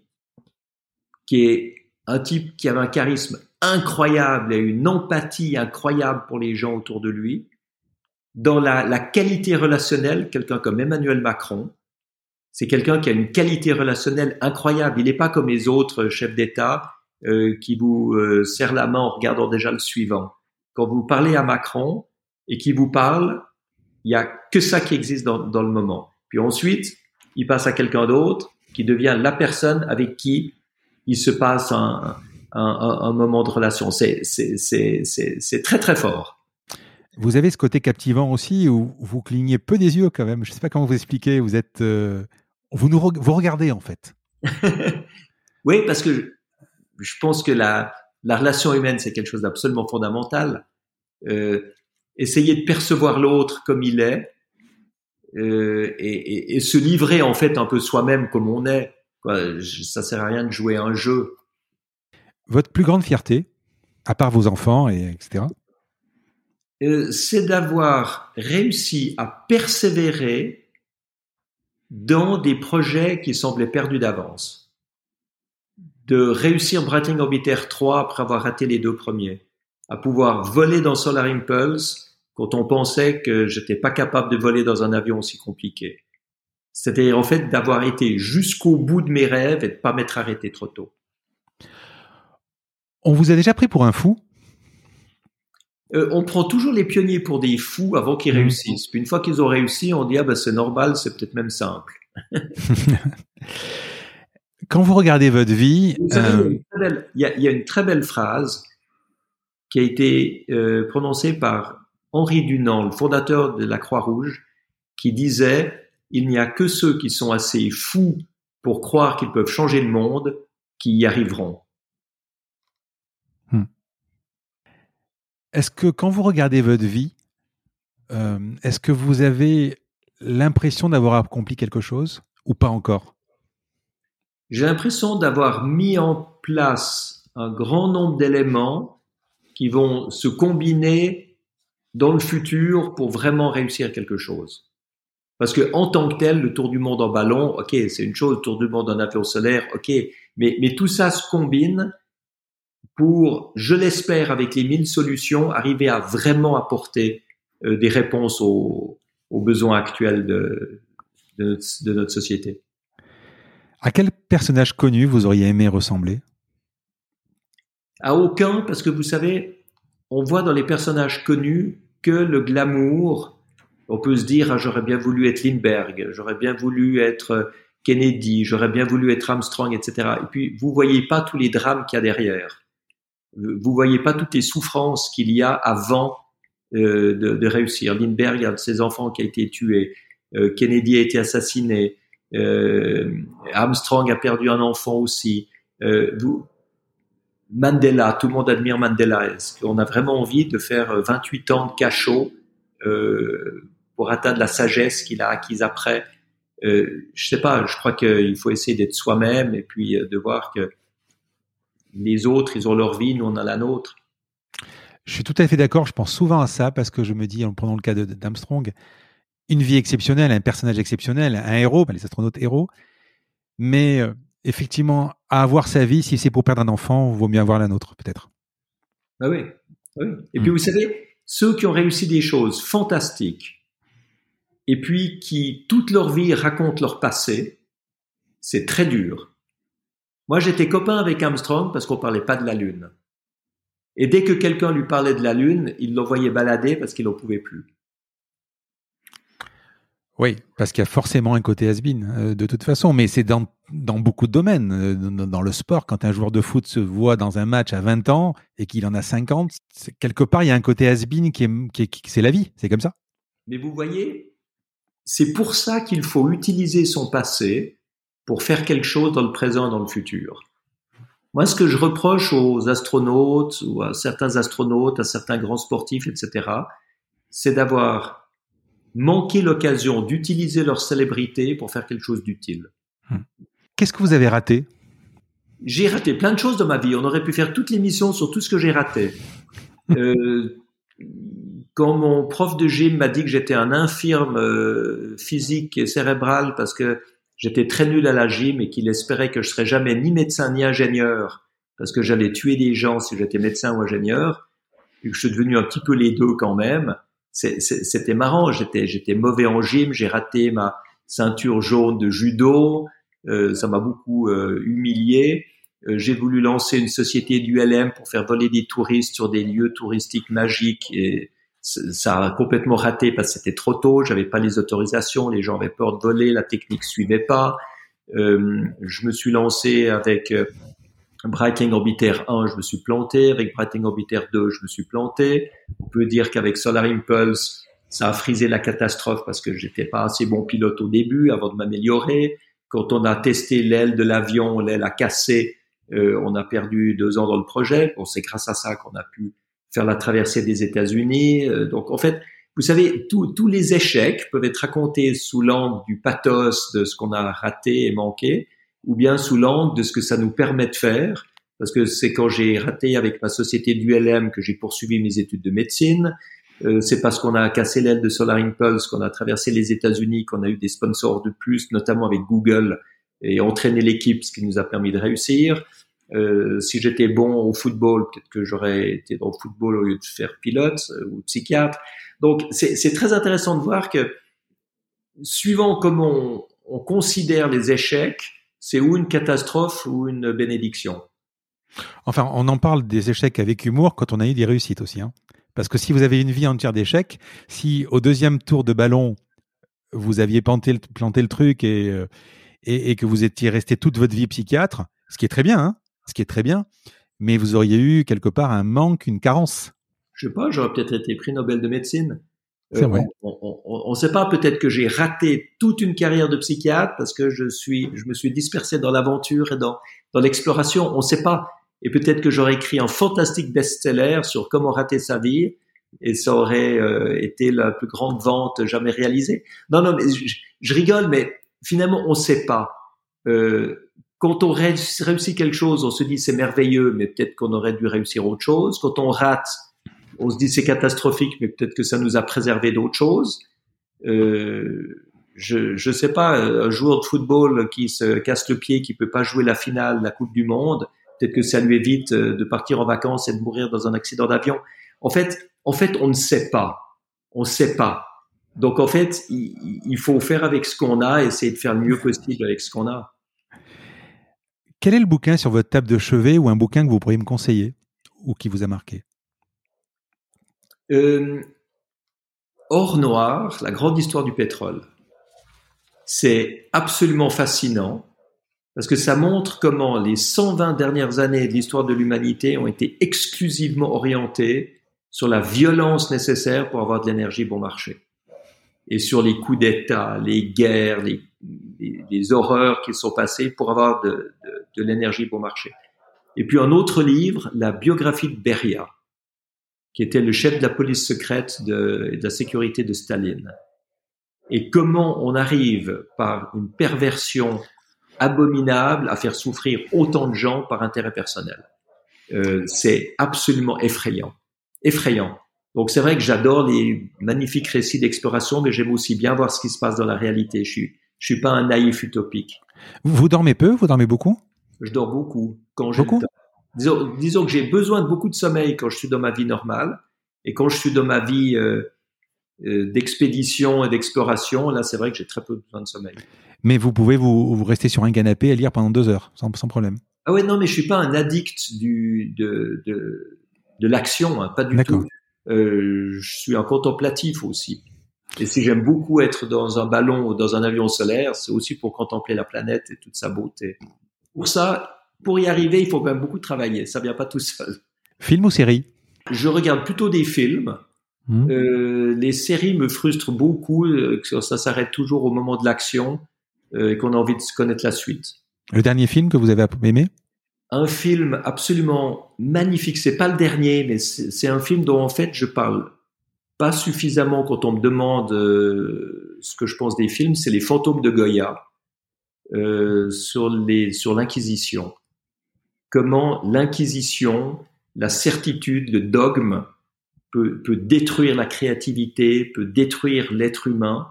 qui est un type qui avait un charisme incroyable et une empathie incroyable pour les gens autour de lui, dans la, la qualité relationnelle, quelqu'un comme Emmanuel Macron, c'est quelqu'un qui a une qualité relationnelle incroyable. Il n'est pas comme les autres chefs d'État euh, qui vous euh, serre la main en regardant déjà le suivant. Quand vous parlez à Macron et qui vous parle, il y a que ça qui existe dans, dans le moment. Puis ensuite, il passe à quelqu'un d'autre qui devient la personne avec qui il se passe un, un, moment de relation. C'est très très fort. Vous avez ce côté captivant aussi où vous clignez peu des yeux quand même. Je ne sais pas comment vous expliquer. Vous êtes, euh, vous nous vous regardez en fait. oui, parce que je pense que la, la relation humaine c'est quelque chose d'absolument fondamental. Euh, essayer de percevoir l'autre comme il est euh, et, et, et, se livrer en fait un peu soi-même comme on est. Quoi. Ça sert à rien de jouer un jeu. Votre plus grande fierté, à part vos enfants et etc. Euh, c'est d'avoir réussi à persévérer dans des projets qui semblaient perdus d'avance. De réussir Breitling Orbiter 3 après avoir raté les deux premiers. À pouvoir voler dans Solar Impulse quand on pensait que j'étais pas capable de voler dans un avion aussi compliqué. C'était en fait d'avoir été jusqu'au bout de mes rêves et de pas m'être arrêté trop tôt. On vous a déjà pris pour un fou? Euh, on prend toujours les pionniers pour des fous avant qu'ils mmh. réussissent. Puis une fois qu'ils ont réussi, on dit ah ben c'est normal, c'est peut-être même simple. Quand vous regardez votre vie, euh, il, y a, une très belle phrase qui a été euh, prononcée par Henri Dunant, le fondateur de la Croix-Rouge, qui disait il n'y a que ceux qui sont assez fous pour croire qu'ils peuvent changer le monde qui y arriveront. Est-ce que quand vous regardez votre vie, euh, est-ce que vous avez l'impression d'avoir accompli quelque chose ou pas encore? J'ai l'impression d'avoir mis en place un grand nombre d'éléments qui vont se combiner dans le futur pour vraiment réussir quelque chose. Parce que en tant que tel, le tour du monde en ballon, ok, c'est une chose, le tour du monde en avion solaire, ok, mais, tout ça se combine pour, je l'espère, avec les mille solutions, arriver à vraiment apporter euh, des réponses aux, besoins actuels de, notre société. À quel personnage connu vous auriez aimé ressembler? À aucun, parce que vous savez, on voit dans les personnages connus que le glamour. On peut se dire, ah, j'aurais bien voulu être Lindbergh, j'aurais bien voulu être Kennedy, j'aurais bien voulu être Armstrong, etc. Et puis, vous voyez pas tous les drames qu'il y a derrière vous voyez pas toutes les souffrances qu'il y a avant euh, de, de, réussir. Lindbergh a ses enfants qui a été tué, euh, Kennedy a été assassiné, euh, Armstrong a perdu un enfant aussi. Euh, vous, Mandela, tout le monde admire Mandela. Est-ce qu'on a vraiment envie de faire 28 ans de cachot pour atteindre la sagesse qu'il a acquise après? Euh, Je sais pas. Je crois qu'il faut essayer d'être soi-même et puis de voir que les autres, ils ont leur vie, nous, on a la nôtre. Je suis tout à fait d'accord. Je pense souvent à ça parce que je me dis, en prenant le cas d'Armstrong, une vie exceptionnelle, un personnage exceptionnel, un héros, ben, les astronautes héros. Mais euh, effectivement, à avoir sa vie, si c'est pour perdre un enfant, vaut mieux avoir la nôtre, peut-être. Ah oui. Et puis, mm. vous savez, ceux qui ont réussi des choses fantastiques et puis qui, toute leur vie, racontent leur passé, c'est très dur. Moi, j'étais copain avec Armstrong parce qu'on parlait pas de la Lune. Et dès que quelqu'un lui parlait de la Lune, il l'envoyait balader parce qu'il n'en pouvait plus. Oui, parce qu'il y a forcément un côté has-been, euh, de toute façon, mais c'est dans, dans beaucoup de domaines. Euh, dans, le sport, quand un joueur de foot se voit dans un match à 20 ans et qu'il en a 50, quelque part, il y a un côté has-been qui est, qui, qui c'est la vie, c'est comme ça. Mais vous voyez, c'est pour ça qu'il faut utiliser son passé pour faire quelque chose dans le présent et dans le futur. Moi, ce que je reproche aux astronautes ou à certains astronautes, à certains grands sportifs, etc., c'est d'avoir manqué l'occasion d'utiliser leur célébrité pour faire quelque chose d'utile. Hmm. Qu'est-ce que vous avez raté? J'ai raté plein de choses dans ma vie. On aurait pu faire toute l'émission sur tout ce que j'ai raté. euh, quand mon prof de gym m'a dit que j'étais un infirme euh, physique et cérébral parce que j'étais très nul à la gym et qu'il espérait que je serais jamais ni médecin ni ingénieur parce que j'allais tuer des gens si j'étais médecin ou ingénieur, et que je suis devenu un petit peu les deux quand même. C'était marrant, j'étais j'étais mauvais en gym, j'ai raté ma ceinture jaune de judo, euh, ça m'a beaucoup euh, humilié. Euh, j'ai voulu lancer une société du LM pour faire voler des touristes sur des lieux touristiques magiques et ça a complètement raté parce que c'était trop tôt, j'avais pas les autorisations, les gens avaient peur de voler, la technique suivait pas. Euh, je me suis lancé avec euh, Brighting Orbiter 1, je me suis planté. Avec Brighting Orbiter 2, je me suis planté. On peut dire qu'avec Solar Impulse, ça a frisé la catastrophe parce que j'étais pas assez bon pilote au début avant de m'améliorer. Quand on a testé l'aile de l'avion, l'aile a cassé. Euh, on a perdu deux ans dans le projet. Bon, c'est grâce à ça qu'on a pu faire la traversée des États-Unis. Euh, donc, en fait, vous savez, tous les échecs peuvent être racontés sous l'angle du pathos de ce qu'on a raté et manqué, ou bien sous l'angle de ce que ça nous permet de faire. Parce que c'est quand j'ai raté avec ma société d'ULM que j'ai poursuivi mes études de médecine. Euh, c'est parce qu'on a cassé l'aile de Solar Impulse, qu'on a traversé les États-Unis, qu'on a eu des sponsors de plus, notamment avec Google, et entraîné l'équipe, ce qui nous a permis de réussir. Euh, si j'étais bon au football, peut-être que j'aurais été dans le football au lieu de faire pilote euh, ou psychiatre. Donc c'est très intéressant de voir que suivant comment on, considère les échecs, c'est ou une catastrophe ou une bénédiction. Enfin, on en parle des échecs avec humour quand on a eu des réussites aussi. Hein. Parce que si vous avez une vie entière d'échecs, si au deuxième tour de ballon, vous aviez planté le, planté le truc euh, et, et, que vous étiez resté toute votre vie psychiatre, ce qui est très bien, hein, ce qui est très bien, mais vous auriez eu quelque part un manque, une carence. Je sais pas, j'aurais peut-être été prix Nobel de médecine. Euh, vrai. On ne sait pas, peut-être que j'ai raté toute une carrière de psychiatre parce que je suis, je me suis dispersé dans l'aventure et dans, dans l'exploration. On ne sait pas. Et peut-être que j'aurais écrit un fantastique best-seller sur comment rater sa vie et ça aurait euh, été la plus grande vente jamais réalisée. Non, non, mais je, rigole, mais finalement, on ne sait pas. Euh, quand on réussit quelque chose, on se dit c'est merveilleux, mais peut-être qu'on aurait dû réussir autre chose. Quand on rate, on se dit c'est catastrophique, mais peut-être que ça nous a préservé d'autres choses. Euh, je ne sais pas, un joueur de football qui se casse le pied, qui peut pas jouer la finale la Coupe du Monde, peut-être que ça lui évite euh, de partir en vacances et de mourir dans un accident d'avion. En fait, en fait, on ne sait pas. On ne sait pas. Donc en fait, il, faut faire avec ce qu'on a, essayer de faire le mieux possible avec ce qu'on a. Quel est le bouquin sur votre table de chevet ou un bouquin que vous pourriez me conseiller ou qui vous a marqué? Euh, Or noir, la grande histoire du pétrole. C'est absolument fascinant parce que ça montre comment les 120 dernières années de l'histoire de l'humanité ont été exclusivement orientées sur la violence nécessaire pour avoir de l'énergie bon marché. Et sur les coups d'État, les guerres, les, horreurs qui sont passées pour avoir de l'énergie bon marché. Et puis un autre livre, la biographie de Beria, qui était le chef de la police secrète de, de la sécurité de Staline. Et comment on arrive par une perversion abominable à faire souffrir autant de gens par intérêt personnel. Euh, c'est absolument effrayant. Effrayant. Donc c'est vrai que j'adore les magnifiques récits d'exploration, mais j'aime aussi bien voir ce qui se passe dans la réalité. Je suis, je suis pas un naïf utopique. Vous dormez peu? Vous dormez beaucoup? Je dors beaucoup. Quand beaucoup? Disons, disons, que j'ai besoin de beaucoup de sommeil quand je suis dans ma vie normale. Et quand je suis dans ma vie euh, euh, d'expédition et d'exploration, là c'est vrai que j'ai très peu besoin de sommeil mais vous pouvez vous, rester sur un canapé et lire pendant deux heures, sans, problème. Ah ouais, non, mais je suis pas un addict du, de, de, de l'action, hein, pas du tout. Euh, je suis un contemplatif aussi. Et si j'aime beaucoup être dans un ballon ou dans un avion solaire, c'est aussi pour contempler la planète et toute sa beauté. Pour ça, pour y arriver, il faut quand même beaucoup travailler. Ça vient pas tout seul. Film ou série? Je regarde plutôt des films. Hmm. Euh, les séries me frustrent beaucoup. Euh, ça s'arrête toujours au moment de l'action. Euh, et qu'on a envie de connaître la suite. Le dernier film que vous avez aimé? Un film absolument magnifique. C'est pas le dernier, mais c'est un film dont en fait je parle pas suffisamment quand on me demande euh, ce que je pense des films. C'est Les Fantômes de Goya sur les sur l'Inquisition. Comment l'Inquisition, la certitude, le dogme peut, détruire la créativité, peut détruire l'être humain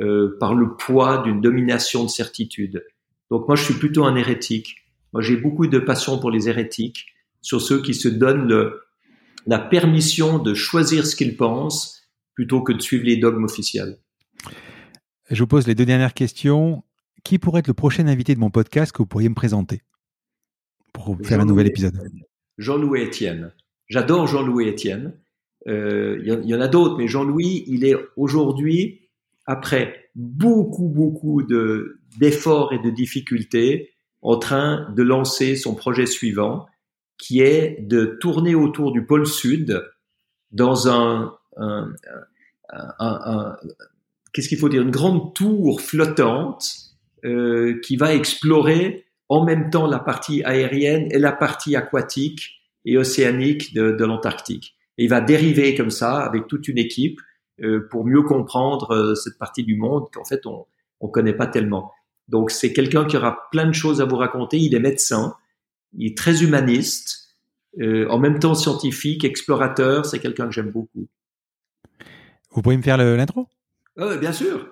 euh, par le poids d'une domination de certitude. Donc moi, je suis plutôt un hérétique. Moi, j'ai beaucoup de passion pour les hérétiques, sur ceux qui se donnent la permission de choisir ce qu'ils pensent plutôt que de suivre les dogmes officiels. Je vous pose les deux dernières questions. Qui pourrait être le prochain invité de mon podcast que vous pourriez me présenter? Pour faire un nouvel épisode Jean-Louis Etienne. J'adore Jean-Louis Etienne. Euh, il y, en a d'autres, mais Jean-Louis, il est aujourd'hui, après beaucoup, beaucoup de, d'efforts et de difficultés, en train de lancer son projet suivant, qui est de tourner autour du pôle sud dans un, un, un, un qu'est-ce qu'il faut dire, une grande tour flottante euh, qui va explorer en même temps la partie aérienne et la partie aquatique et océanique de, de l'Antarctique. Et il va dériver comme ça avec toute une équipe euh, pour mieux comprendre euh, cette partie du monde qu'en fait on on connaît pas tellement. Donc c'est quelqu'un qui aura plein de choses à vous raconter. Il est médecin, il est très humaniste, euh, en même temps scientifique, explorateur. C'est quelqu'un que j'aime beaucoup. Vous pourriez me faire l'intro? Oui, Bien sûr.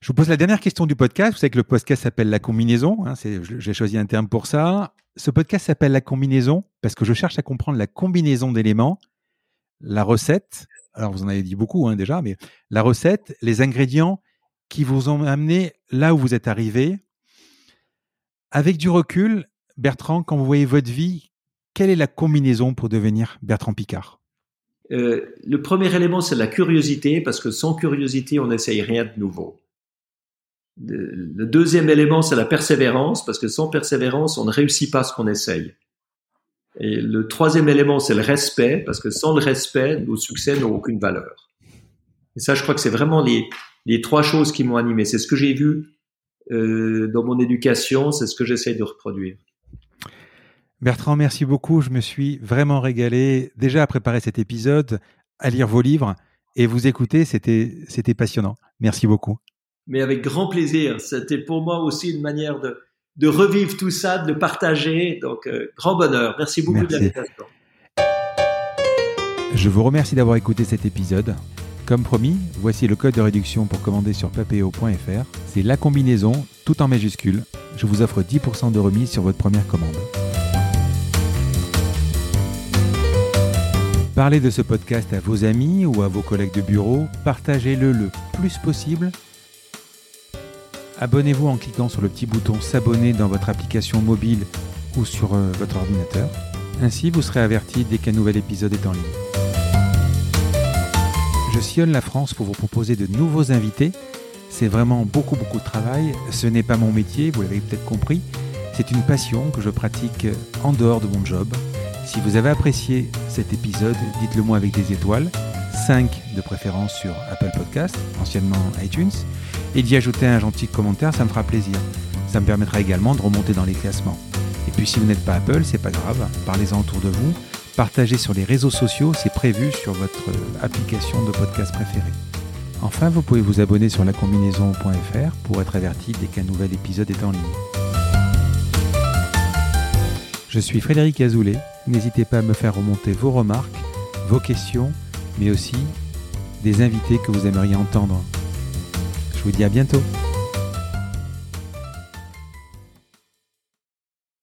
Je vous pose la dernière question du podcast. Vous savez que le podcast s'appelle La combinaison. Hein, J'ai choisi un terme pour ça. Ce podcast s'appelle La combinaison parce que je cherche à comprendre la combinaison d'éléments, la recette. Alors, vous en avez dit beaucoup hein, déjà, mais la recette, les ingrédients qui vous ont amené là où vous êtes arrivé. Avec du recul, Bertrand, quand vous voyez votre vie, quelle est la combinaison pour devenir Bertrand Picard? Euh, Le premier élément, c'est la curiosité, parce que sans curiosité, on n'essaye rien de nouveau. Le deuxième élément, c'est la persévérance, parce que sans persévérance, on ne réussit pas ce qu'on essaye. Et le troisième élément, c'est le respect, parce que sans le respect, nos succès n'ont aucune valeur. Et ça, je crois que c'est vraiment les, trois choses qui m'ont animé. C'est ce que j'ai vu euh, dans mon éducation, c'est ce que j'essaie de reproduire. Bertrand, merci beaucoup. Je me suis vraiment régalé déjà à préparer cet épisode, à lire vos livres et vous écouter. C'était passionnant. Merci beaucoup mais avec grand plaisir. C'était pour moi aussi une manière de, de revivre tout ça, de le partager. Donc, euh, grand bonheur. Merci beaucoup de l'invitation. Je vous remercie d'avoir écouté cet épisode. Comme promis, voici le code de réduction pour commander sur papeo.fr. C'est la combinaison, tout en majuscule. Je vous offre 10% de remise sur votre première commande. Parlez de ce podcast à vos amis ou à vos collègues de bureau. Partagez-le le plus possible Abonnez-vous en cliquant sur le petit bouton S'abonner dans votre application mobile ou sur euh, votre ordinateur. Ainsi, vous serez averti dès qu'un nouvel épisode est en ligne. Je sillonne la France pour vous proposer de nouveaux invités. C'est vraiment beaucoup beaucoup de travail. Ce n'est pas mon métier, vous l'avez peut-être compris. C'est une passion que je pratique en dehors de mon job. Si vous avez apprécié cet épisode, dites-le moi avec des étoiles. 5 de préférence sur Apple Podcast, anciennement iTunes et d'y ajouter un gentil commentaire, ça me fera plaisir. Ça me permettra également de remonter dans les classements. Et puis si vous n'êtes pas Apple, c'est pas grave, parlez-en autour de vous, partagez sur les réseaux sociaux, c'est prévu sur votre application de podcast préférée. Enfin, vous pouvez vous abonner sur lacombinaison.fr pour être averti dès qu'un nouvel épisode est en ligne. Je suis Frédéric Azoulay, n'hésitez pas à me faire remonter vos remarques, vos questions, mais aussi des invités que vous aimeriez entendre je vous dis à bientôt.